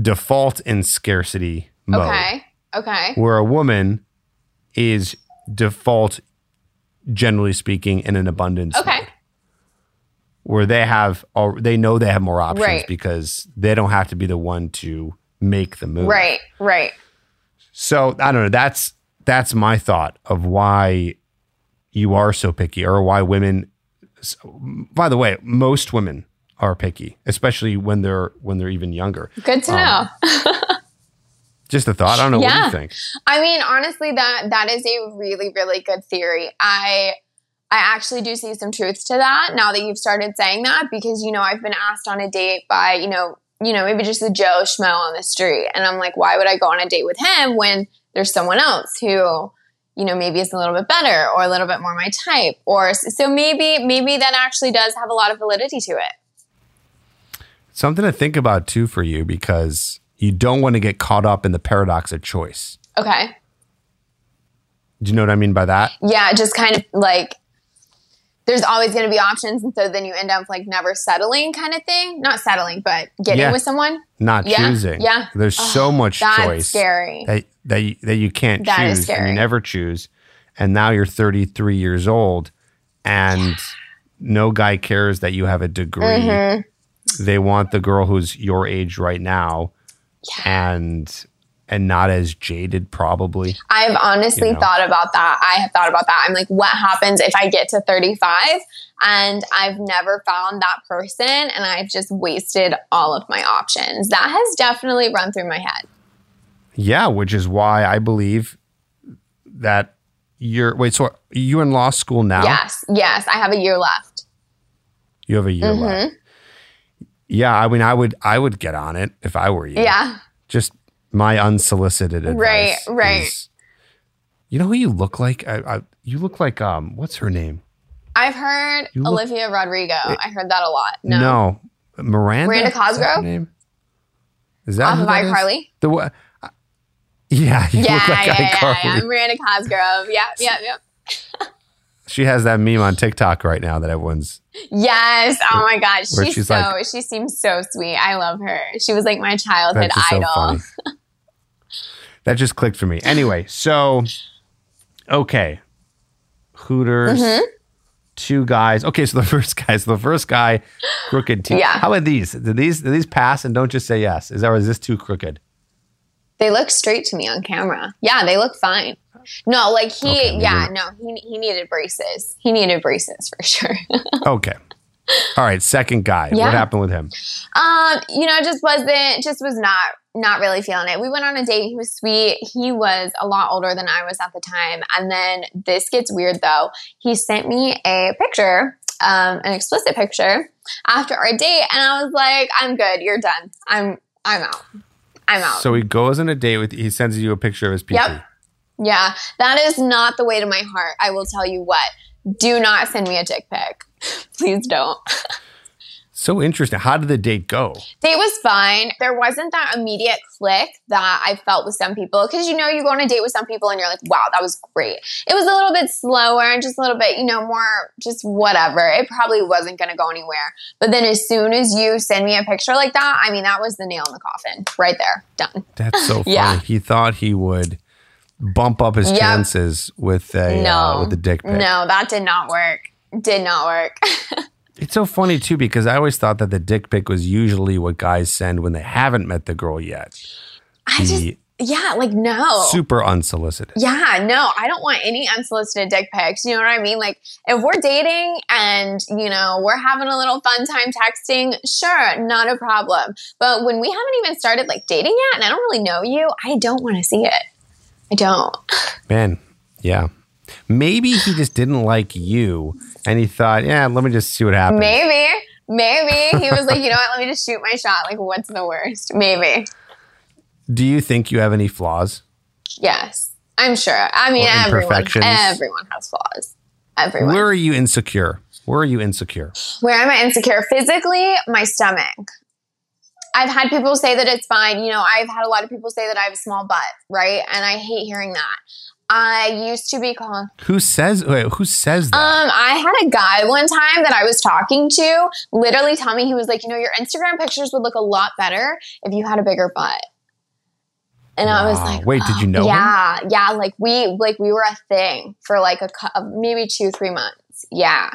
default in scarcity mode Okay. Okay. where a woman is default, generally speaking, in an abundance. Okay. mode, where they have, or they know they have more options Right. because they don't have to be the one to make the move. Right. Right. So I don't know. That's that's my thought of why you are so picky, or why women. By the way, most women are picky, especially when they're when they're even younger. Good to um, know. Just a thought. I don't know. What you think? I mean, honestly, that that is a really, really good theory. I I actually do see some truth to that now that you've started saying that because you know I've been asked on a date by you know you know maybe just a Joe schmo on the street, and I'm like, why would I go on a date with him when there's someone else who you know maybe is a little bit better or a little bit more my type or so maybe maybe that actually does have a lot of validity to it. Something to think about too for you because you don't want to get caught up in the paradox of choice. Okay, Do you know what I mean by that? yeah, just kind of like there's always going to be options, and so then you end up like never settling, kind of thing. Not settling, but getting Yeah. with someone. Not Yeah, choosing. yeah. There's so much That's choice scary. that that you, that you can't That is choose and scary. you never choose. And now you're 33 years old and no guy cares that you have a degree. Mm-hmm. They want the girl who's your age right now and and not as jaded probably. I've honestly You know. thought about that. I have thought about that. I'm like, what happens if I get to 35 and I've never found that person and I've just wasted all of my options? That has definitely run through my head. Yeah, which is why I believe that you're wait, so you in law school now? Yes, yes, I have a year left. You have a year Mm-hmm. left. Yeah, I mean I would I would get on it if I were you. Yeah. just my unsolicited advice. Right, right. is- you know who you look like? I, I, you look like um, what's her name? I've heard look- Olivia Rodrigo. I heard that a lot. No. Miranda. Miranda Is Cosgrove? name? Is that Off of is? iCarly? The what? Yeah, you Yeah, look like yeah, yeah, iCarly. yeah. Miranda Cosgrove. Yeah, yeah, yeah. She has that meme on TikTok right now that everyone's. Yes. Oh my God. She's, she's so, like- she seems so sweet. I love her. She was like my childhood so idol. funny. that just clicked for me. Anyway, so okay, Hooters. Mm-hmm. Two guys. Okay, so the first guy. So the first guy, crooked teeth. Yeah. How about these? Did these did these pass? And don't just say yes. Is that or is this too crooked? They look straight to me on camera. Yeah, they look fine. No, like he, Okay, yeah, no, he, he needed braces. He needed braces for sure. Okay. All right. Second guy. Yeah. What happened with him? um, you know, just wasn't, just was not, not really feeling it. We went on a date. He was sweet. He was a lot older than I was at the time. And then this gets weird though. He sent me a picture, um, an explicit picture after our date, and I was like, I'm good. You're done. I'm, I'm out. I'm out. So he goes on a date with. He sends you a picture of his pee. Yep. Yeah, that is not the way to my heart. I will tell you what. Do not send me a dick pic. Please don't. So interesting. How did the date go? Date was fine. There wasn't that immediate click that I felt with some people because you know you go on a date with some people and you're like, wow, that was great. It was a little bit slower and just a little bit, you know, more just whatever. It probably wasn't going to go anywhere. But then as soon as you send me a picture like that, I mean, that was the nail in the coffin right there. Done. That's so funny. Yeah. He thought he would bump up his Yep. chances with a no, uh, with a dick pic. No, that did not work. Did not work. It's so funny too because I always thought that the dick pic was usually what guys send when they haven't met the girl yet. I just, yeah, like no. super unsolicited. Yeah, no, I don't want any unsolicited dick pics. You know what I mean? Like, if we're dating and, you know, we're having a little fun time texting, sure, not a problem. But when we haven't even started like dating yet and I don't really know you, I don't want to see it. I don't. Man, yeah. Maybe he just didn't like you and he thought, yeah, let me just see what happens. Maybe, maybe he was like, you know what? Let me just shoot my shot. Like, what's the worst? Maybe. Do you think you have any flaws? Yes, I'm sure. I mean, everyone, everyone has flaws. Everyone. Where are you insecure? Where are you insecure? Where am I insecure? Physically, my stomach. I've had people say that it's fine. You know, I've had a lot of people say that I have a small butt, right? And I hate hearing that. I used to be called. Who says wait, who says that? Um, I had a guy one time that I was talking to literally tell me he was like, you know, your Instagram pictures would look a lot better if you had a bigger butt. And I was like, Wait, did you know him? Yeah, yeah. Like we, like we were a thing for like a maybe two, three months. Yeah.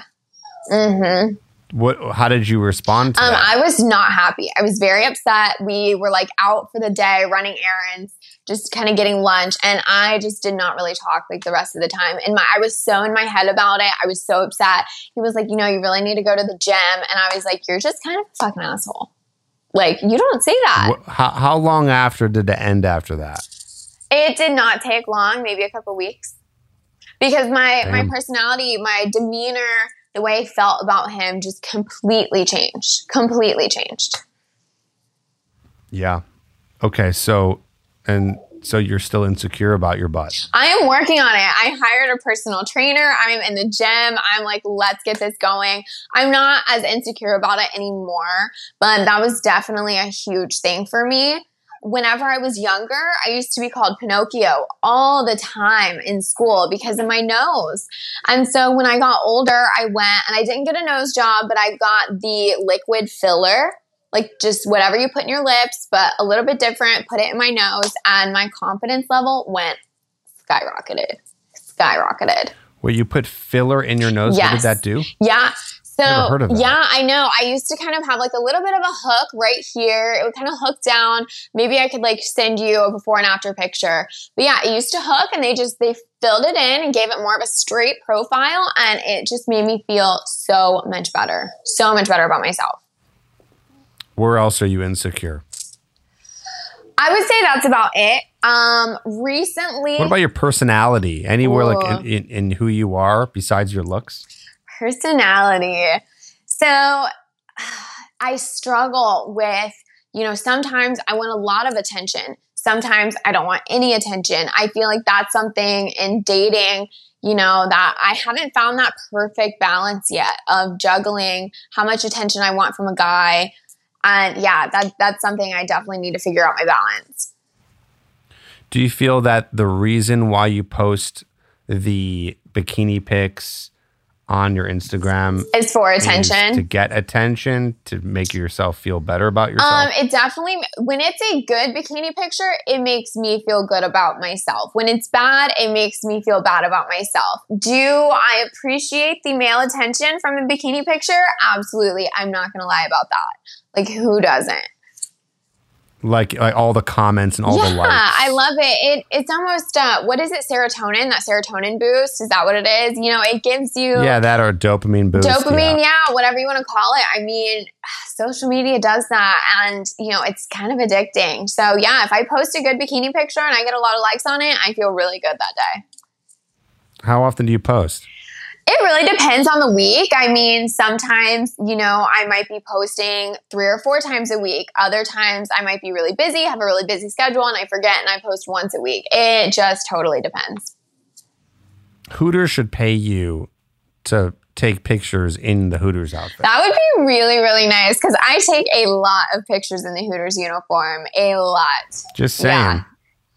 Mm-hmm. what how did you respond to Um, that? I was not happy. I was very upset. We were like out for the day, running errands, just kind of getting lunch, and I just did not really talk like the rest of the time. And my, I was so in my head about it. I was so upset. He was like, you know, you really need to go to the gym, and I was like, you're just kind of a fucking asshole. Like you don't say that. How, how long after did it end after that? It did not take long, maybe a couple weeks, because my my personality, my demeanor, the way I felt about him, just completely changed. Completely changed. Yeah. Okay, so and so you're still insecure about your butt. I am working on it. I hired a personal trainer. I'm in the gym. I'm like, let's get this going. I'm not as insecure about it anymore, but that was definitely a huge thing for me. Whenever I was younger, I used to be called Pinocchio all the time in school because of my nose. And so when I got older, I went and I didn't get a nose job, but I got the liquid filler like just whatever you put in your lips, but a little bit different, put it in my nose, and my confidence level went skyrocketed. Skyrocketed. Where you put filler in your nose, what did that do? Yeah. So Never heard of that. yeah, I know. I used to kind of have like a little bit of a hook right here. It would kind of hook down. Maybe I could like send you a before and after picture. But yeah, it used to hook and they just they filled it in and gave it more of a straight profile and it just made me feel so much better. So much better about myself. Where else are you insecure? I would say that's about it. Um, recently, What about your personality? Anywhere Ooh. like in, in, in who you are besides your looks? personality. So I struggle with, you know, sometimes I want a lot of attention. Sometimes I don't want any attention. I feel like that's something in dating, you know, that I haven't found that perfect balance yet of juggling how much attention I want from a guy. And yeah, that that's something I definitely need to figure out my balance. Do you feel that the reason why you post the bikini pics on your Instagram Is for is attention. to get attention, to make yourself feel better about yourself? Um, it definitely when it's a good bikini picture, it makes me feel good about myself. When it's bad, it makes me feel bad about myself. Do I appreciate the male attention from a bikini picture? Absolutely. I'm not gonna lie about that. Like who doesn't? like, like all the comments and all yeah, the likes. Yeah, I love it. It it's almost uh, what is it? Serotonin? That serotonin boost? Is that what it is? You know, it gives you Yeah, that or dopamine boost. dopamine yeah. yeah. whatever you want to call it i mean social media does that and you know it's kind of addicting so yeah if i post a good bikini picture and i get a lot of likes on it i feel really good that day How often do you post? It really depends on the week i mean sometimes you know i might be posting three or four times a week other times i might be really busy have a really busy schedule and i forget and i post once a week it just totally depends Hooters should pay you to take pictures in the Hooters outfit. that would be really really nice because i take a lot of pictures in the hooters uniform a lot Just saying. Yeah.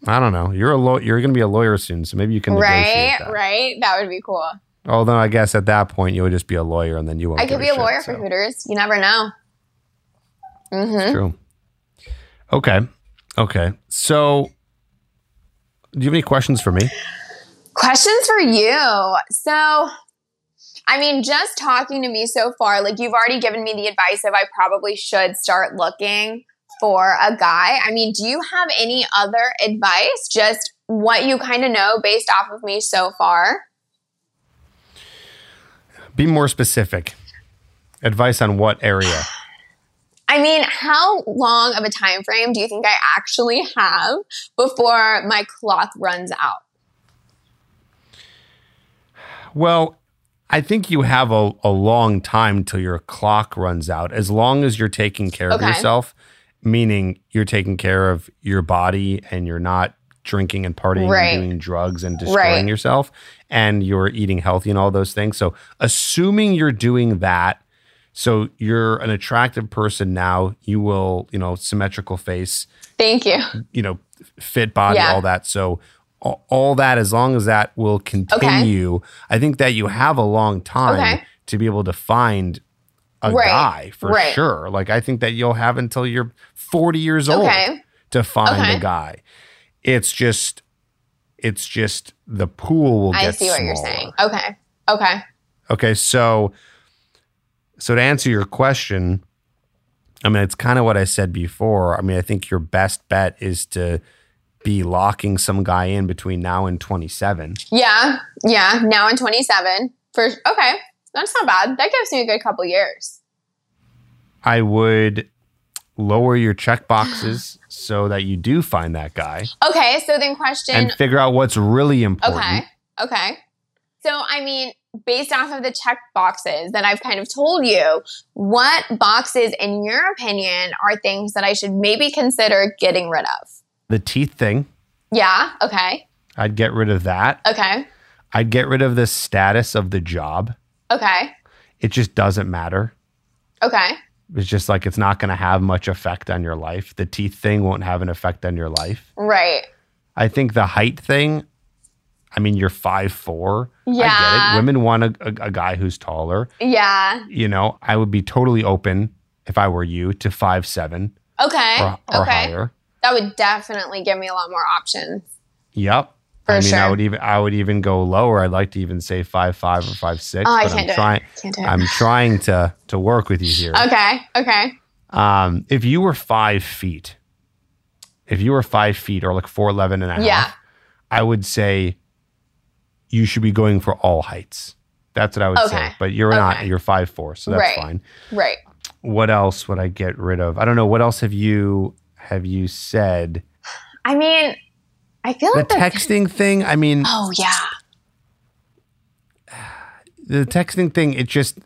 I don't know. You're a law- you're going to be a lawyer soon, so maybe you can negotiate right that. right that would be cool Although I guess at that point you would just be a lawyer, and then you won't. i could be a shit, lawyer so for hooters you never know hmm True. Okay. Okay. So, do you have any questions for me? questions for you so I mean, just talking to me so far, like you've already given me the advice of I probably should start looking for a guy. I mean, do you have any other advice? Just what you kind of know based off of me so far? Be more specific. Advice on what area? I mean, how long of a time frame do you think I actually have before my clock runs out? Well, I think you have a, a long time till your clock runs out. As long as you're taking care Okay. of yourself, meaning you're taking care of your body and you're not drinking and partying Right. and doing drugs and destroying Right. yourself and you're eating healthy and all those things. So, assuming you're doing that, so you're an attractive person now, you will, you know, symmetrical face, Thank you. you know, fit body, Yeah. all that. So all, that, as long as that will continue, I think that you have a long time Okay. to be able to find a Right. guy for Right. sure. Like I think that you'll have until you're 40 years old to find Okay. a guy. It's just, it's just the pool will get I get see what you're saying. Okay. Okay. Okay, so so to answer your question, I mean it's kind of what I said before. I mean, I think your best bet is to be locking some guy in between now and 27. Yeah. Yeah. Now in 27. For okay. That's not bad. That gives me a good couple years. I would lower your check boxes so that you do find that guy Okay. So then question and figure out what's really important. Okay. Okay. So, I mean, based off of the check boxes that I've kind of told you, what boxes, in your opinion, are things that I should maybe consider getting rid of? The teeth thing, Yeah. Okay. I'd get rid of that. Okay. I'd get rid of the status of the job. Okay. It just doesn't matter. Okay. It's just like it's not going to have much effect on your life. The teeth thing won't have an effect on your life. Right. I think the height thing, I mean, you're five four. I get Yeah. it. Women want a, a, a guy who's taller. Yeah. You know, I would be totally open if I were you to five seven Okay. or, or okay. higher. That would definitely give me a lot more options. Yep. For I mean, I would even I would even go lower. I'd like to even say five five or five six. Oh, I can't I'm do trying. it. Can't do it. I'm trying to to work with you here. okay. Okay. Um, if you were five feet, if you were five feet or like four eleven and a half, Yeah. I would say you should be going for all heights. That's what I would say. But you're not. You're five four, so that's Right. fine. Right. What else would I get rid of? I don't know. What else have you have you said? I mean, I feel The like the texting thing. I mean, Oh yeah. the texting thing. It just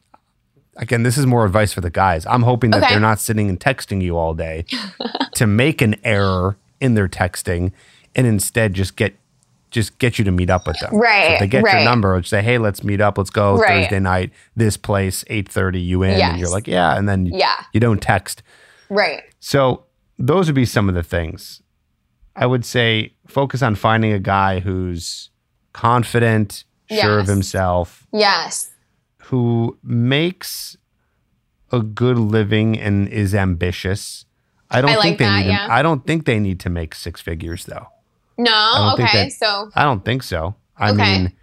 again, this is more advice for the guys. I'm hoping that Okay. they're not sitting and texting you all day to make an error in their texting, and instead just get just get you to meet up with them. So Right, if they get your number, and say, "Hey, let's meet up. Let's go Right. Thursday night, this place, eight thirty. You in?" And you're like, "Yeah," and then Yeah. you don't text. Right. So those would be some of the things. I would say focus on finding a guy who's confident, sure of himself, Yes. who makes a good living and is ambitious. I don't I think like they that, need. yeah. I don't think they need to make six figures though. No. Okay. that- so I don't think so. I Okay. mean,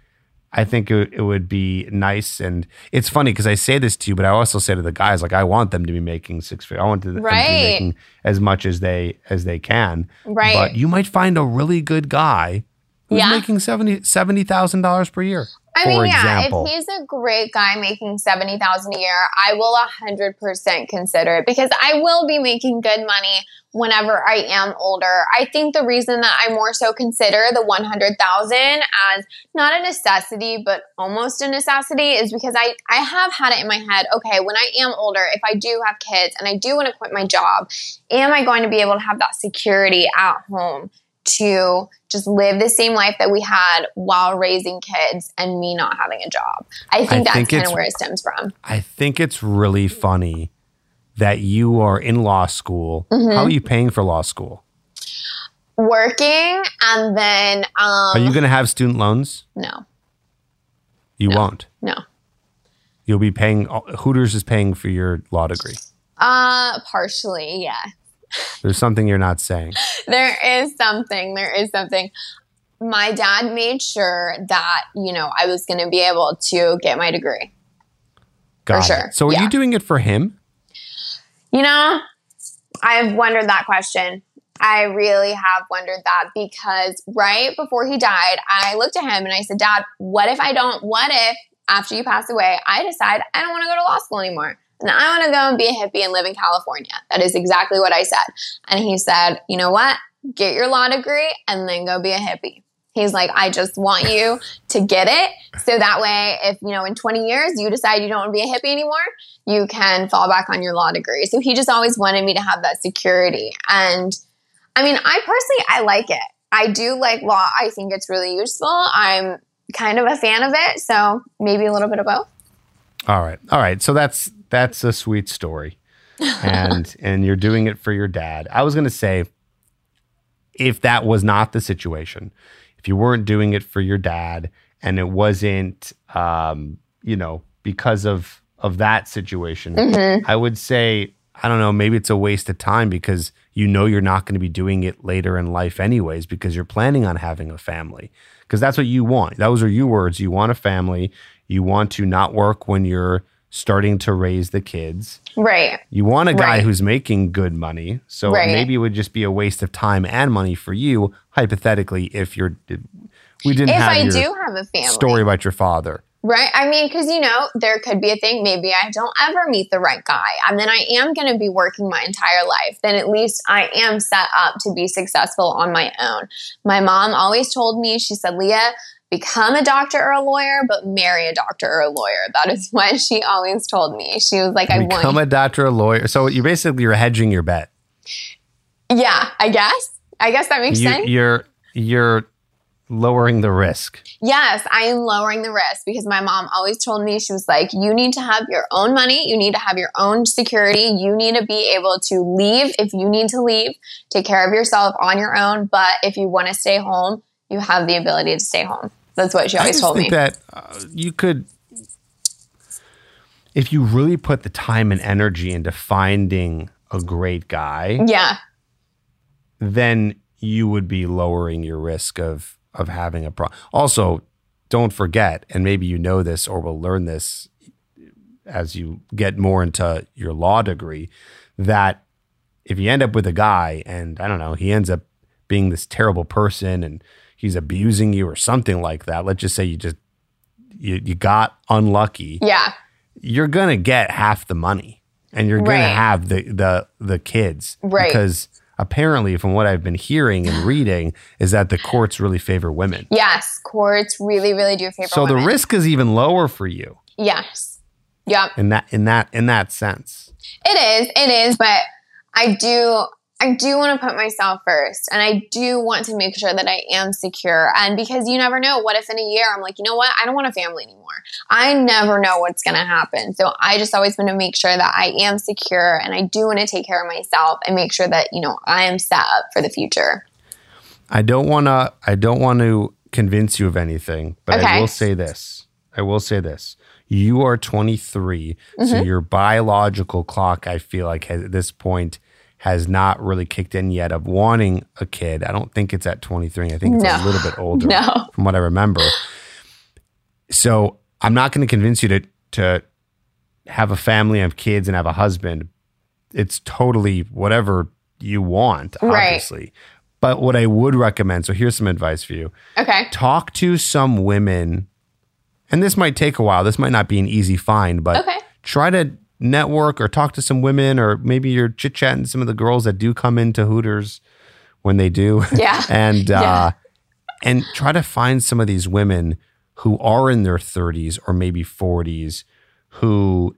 I think it, it would be nice, and it's funny because I say this to you, but I also say to the guys, like, I want them to be making six figures. I want them to be making as much as they as they can. Right. But you might find a really good guy who's Yeah. making seventy seventy thousand dollars per year. I for mean, yeah, example. if he's a great guy making seventy thousand a year, I will hundred percent consider it because I will be making good money whenever I am older. I think the reason that I more so consider the one hundred thousand as not a necessity, but almost a necessity, is because I I have had it in my head. Okay, when I am older, if I do have kids and I do want to quit my job, am I going to be able to have that security at home? To just live the same life that we had while raising kids and me not having a job. I think that's think kind of where it stems from. I think it's really funny that you are in law school. Mm-hmm. How are you paying for law school? Working and then um Are you going to have student loans? no, You won't. no. You'll be paying. Hooters is paying for your law degree. Uh partially, yeah. There's something you're not saying. There is something, there is something. My dad made sure that, you know, I was going to be able to get my degree. Got for it. sure. So are Yeah. you doing it for him? You know, I've wondered that question. I really have wondered that because right before he died, I looked at him and I said, Dad, what if I don't, what if after you pass away, I decide I don't want to go to law school anymore? And I want to go and be a hippie and live in California. That is exactly what I said. And he said, You know what? Get your law degree and then go be a hippie. He's like, I just want you to get it. So that way, if, you know, in 20 years you decide you don't want to be a hippie anymore, you can fall back on your law degree. So he just always wanted me to have that security. And I mean, I personally, I like it. I do like law. I think it's really useful. I'm kind of a fan of it. So maybe a little bit of both. All right. All right. So that's that's a sweet story. And and you're doing it for your dad. I was going to say if that was not the situation, if you weren't doing it for your dad and it wasn't um, you know, because of of that situation, Mm-hmm. I would say I don't know, maybe it's a waste of time because you know you're not going to be doing it later in life anyways because you're planning on having a family. Because that's what you want. Those are your words. You want a family. You want to not work when you're starting to raise the kids. Right. You want a guy Right. who's making good money. So Right. maybe it would just be a waste of time and money for you, hypothetically, if you're we didn't If have I do have a family. story about your father. Right. I mean, because, you know, there could be a thing. Maybe I don't ever meet the right guy. And then I am going to be working my entire life. Then at least I am set up to be successful on my own. My mom always told me, she said, Leah, become a doctor or a lawyer, but marry a doctor or a lawyer. That is what she always told me. She was like, I want to Become a doctor, or a lawyer. So you basically you're hedging your bet. Yeah, I guess. I guess that makes You, sense. you're you're lowering the risk. Yes, I am lowering the risk because my mom always told me she was like, you need to have your own money, you need to have your own security, you need to be able to leave if you need to leave, take care of yourself on your own. But if you want to stay home, you have the ability to stay home. That's what she I always told think me. that uh, you could, if you really put the time and energy into finding a great guy, yeah, then you would be lowering your risk of of having a problem. Also, don't forget, and maybe you know this or will learn this as you get more into your law degree, that if you end up with a guy and I don't know, he ends up being this terrible person and he's abusing you or something like that. Let's just say you just you, you got unlucky. yeah, You're gonna get half the money, and you're gonna have the the the kids, Right. Because apparently, from what I've been hearing and reading, is that the courts really favor women. yes. Courts really, really do favor So the risk is even lower for you Yes. Yep. in that in that in that sense. It is, it is, but I do I do want to put myself first and I do want to make sure that I am secure. And because you never know, what if in a year I'm like, you know what, I don't want a family anymore. I never know what's gonna happen. So I just always want to make sure that I am secure and I do want to take care of myself and make sure that, you know, I am set up for the future. I don't want to. I don't want to convince you of anything, but I will say this. I will say this. You are 23, so Mm-hmm. your biological clock, I feel like, at this point, has not really kicked in yet of wanting a kid. I don't think it's at 23. I think it's a little bit older, No. from what I remember. So I'm not going to convince you to to have a family, have kids, and have a husband. It's totally whatever you want, Right. obviously. But what I would recommend, so here's some advice for you. Okay. Talk to some women, and this might take a while. This might not be an easy find, but Okay. try to network or talk to some women, or maybe you're chit chatting some of the girls that do come into Hooters when they do. Yeah. and uh, Yeah. and try to find some of these women who are in their 30s or maybe 40s who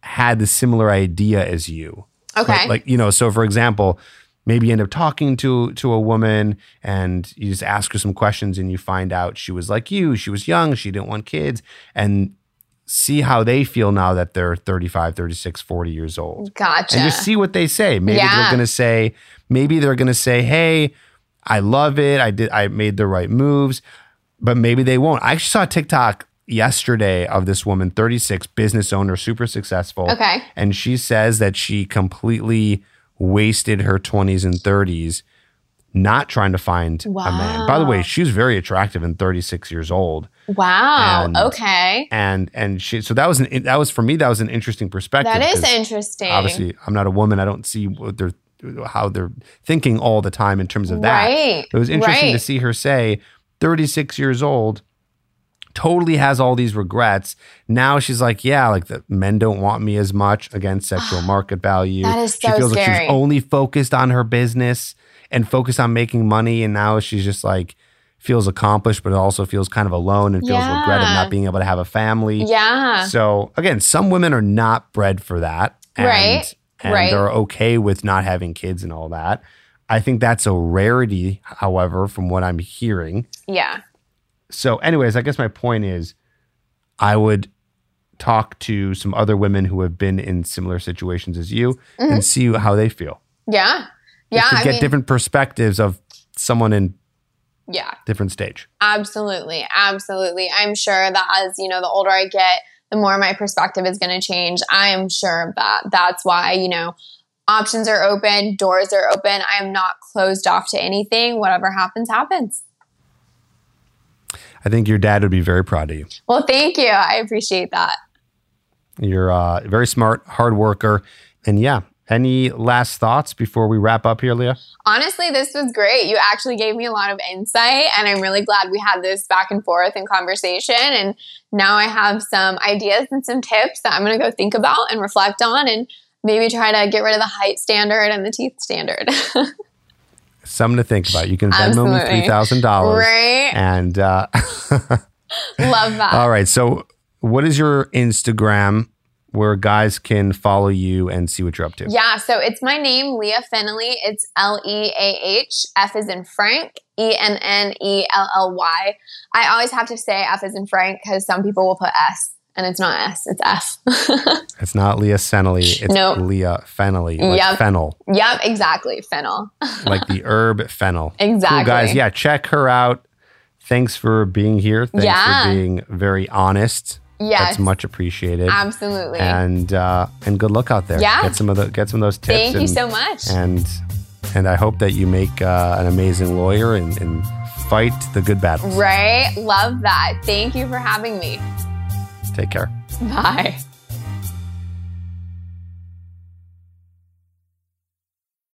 had the similar idea as you. Okay. Like, like, you know, so for example, maybe you end up talking to to a woman and you just ask her some questions and you find out she was like you, she was young, she didn't want kids and see how they feel now that they're 35, 36, 40 years old. gotcha. And just see what they say. Maybe Yeah. they're going to say maybe they're going to say, "Hey, I love it. I did I made the right moves." But maybe they won't. I actually saw a TikTok yesterday of this woman, 36, business owner, super successful. Okay. And she says that she completely wasted her 20s and 30s not trying to find a man. By the way, Wow. she was very attractive and 36 years old. Wow. And- okay. and and she so that was an that was for me that was an interesting perspective. That is interesting. Obviously, I'm not a woman. I don't see what they're how they're thinking all the time in terms of that. Right. It was interesting to see her say, 36 years old, totally has all these regrets. Now she's like, yeah, like the men don't want me as much. Again, sexual market value. That is so she feels like scary. she was only focused on her business and focused on making money. And now she's just like, feels accomplished, but it also feels kind of alone and feels regret of not being able to have a family. Yeah. So again, some women are not bred for that. And, Right, And right. are okay with not having kids and all that. I think that's a rarity, however, from what I'm hearing. Yeah. So, anyways, I guess my point is I would talk to some other women who have been in similar situations as you and see how they feel. Yeah. Just Mm-hmm. Yeah. to I get mean, different perspectives of someone in yeah. different stage. Absolutely. Absolutely. I'm sure that as, you know, the older I get, the more my perspective is going to change. I am sure of that. That's why, you know, options are open, doors are open. I am not closed off to anything. Whatever happens, happens. I think your dad would be very proud of you. Well, thank you. I appreciate that. You're uh, a very smart, hard worker. And yeah, any last thoughts before we wrap up here, Leah? Honestly, this was great. You actually gave me a lot of insight, and I'm really glad we had this back and forth and conversation. And now I have some ideas and some tips that I'm going to go think about and reflect on, and maybe try to get rid of the height standard and the teeth standard. Something to think about. You can Venmo me Absolutely. $3,000. right? And uh, Love that. all right. So, what is your Instagram where guys can follow you and see what you're up to? Yeah, so it's my name, Leah Fennelly. It's L E A H. F is in Frank. E N N E L L Y. I always have to say F is in Frank because some people will put S, and it's not S, it's F. It's not Leah Senely. It's Nope. Leah Fennelly, like Yep. fennel, yep, exactly. Fennel. like the herb fennel. Exactly. Cool, guys. Yeah, check her out. Thanks for being here. Thanks Yeah. for being very honest. Yes. That's much appreciated. Absolutely. And uh, and good luck out there. Yeah. Get some of the get some of those tips. Thank you so much. And and I hope that you make uh, an amazing lawyer and, and fight the good battles. right? Love that. Thank you for having me. Take care. Bye.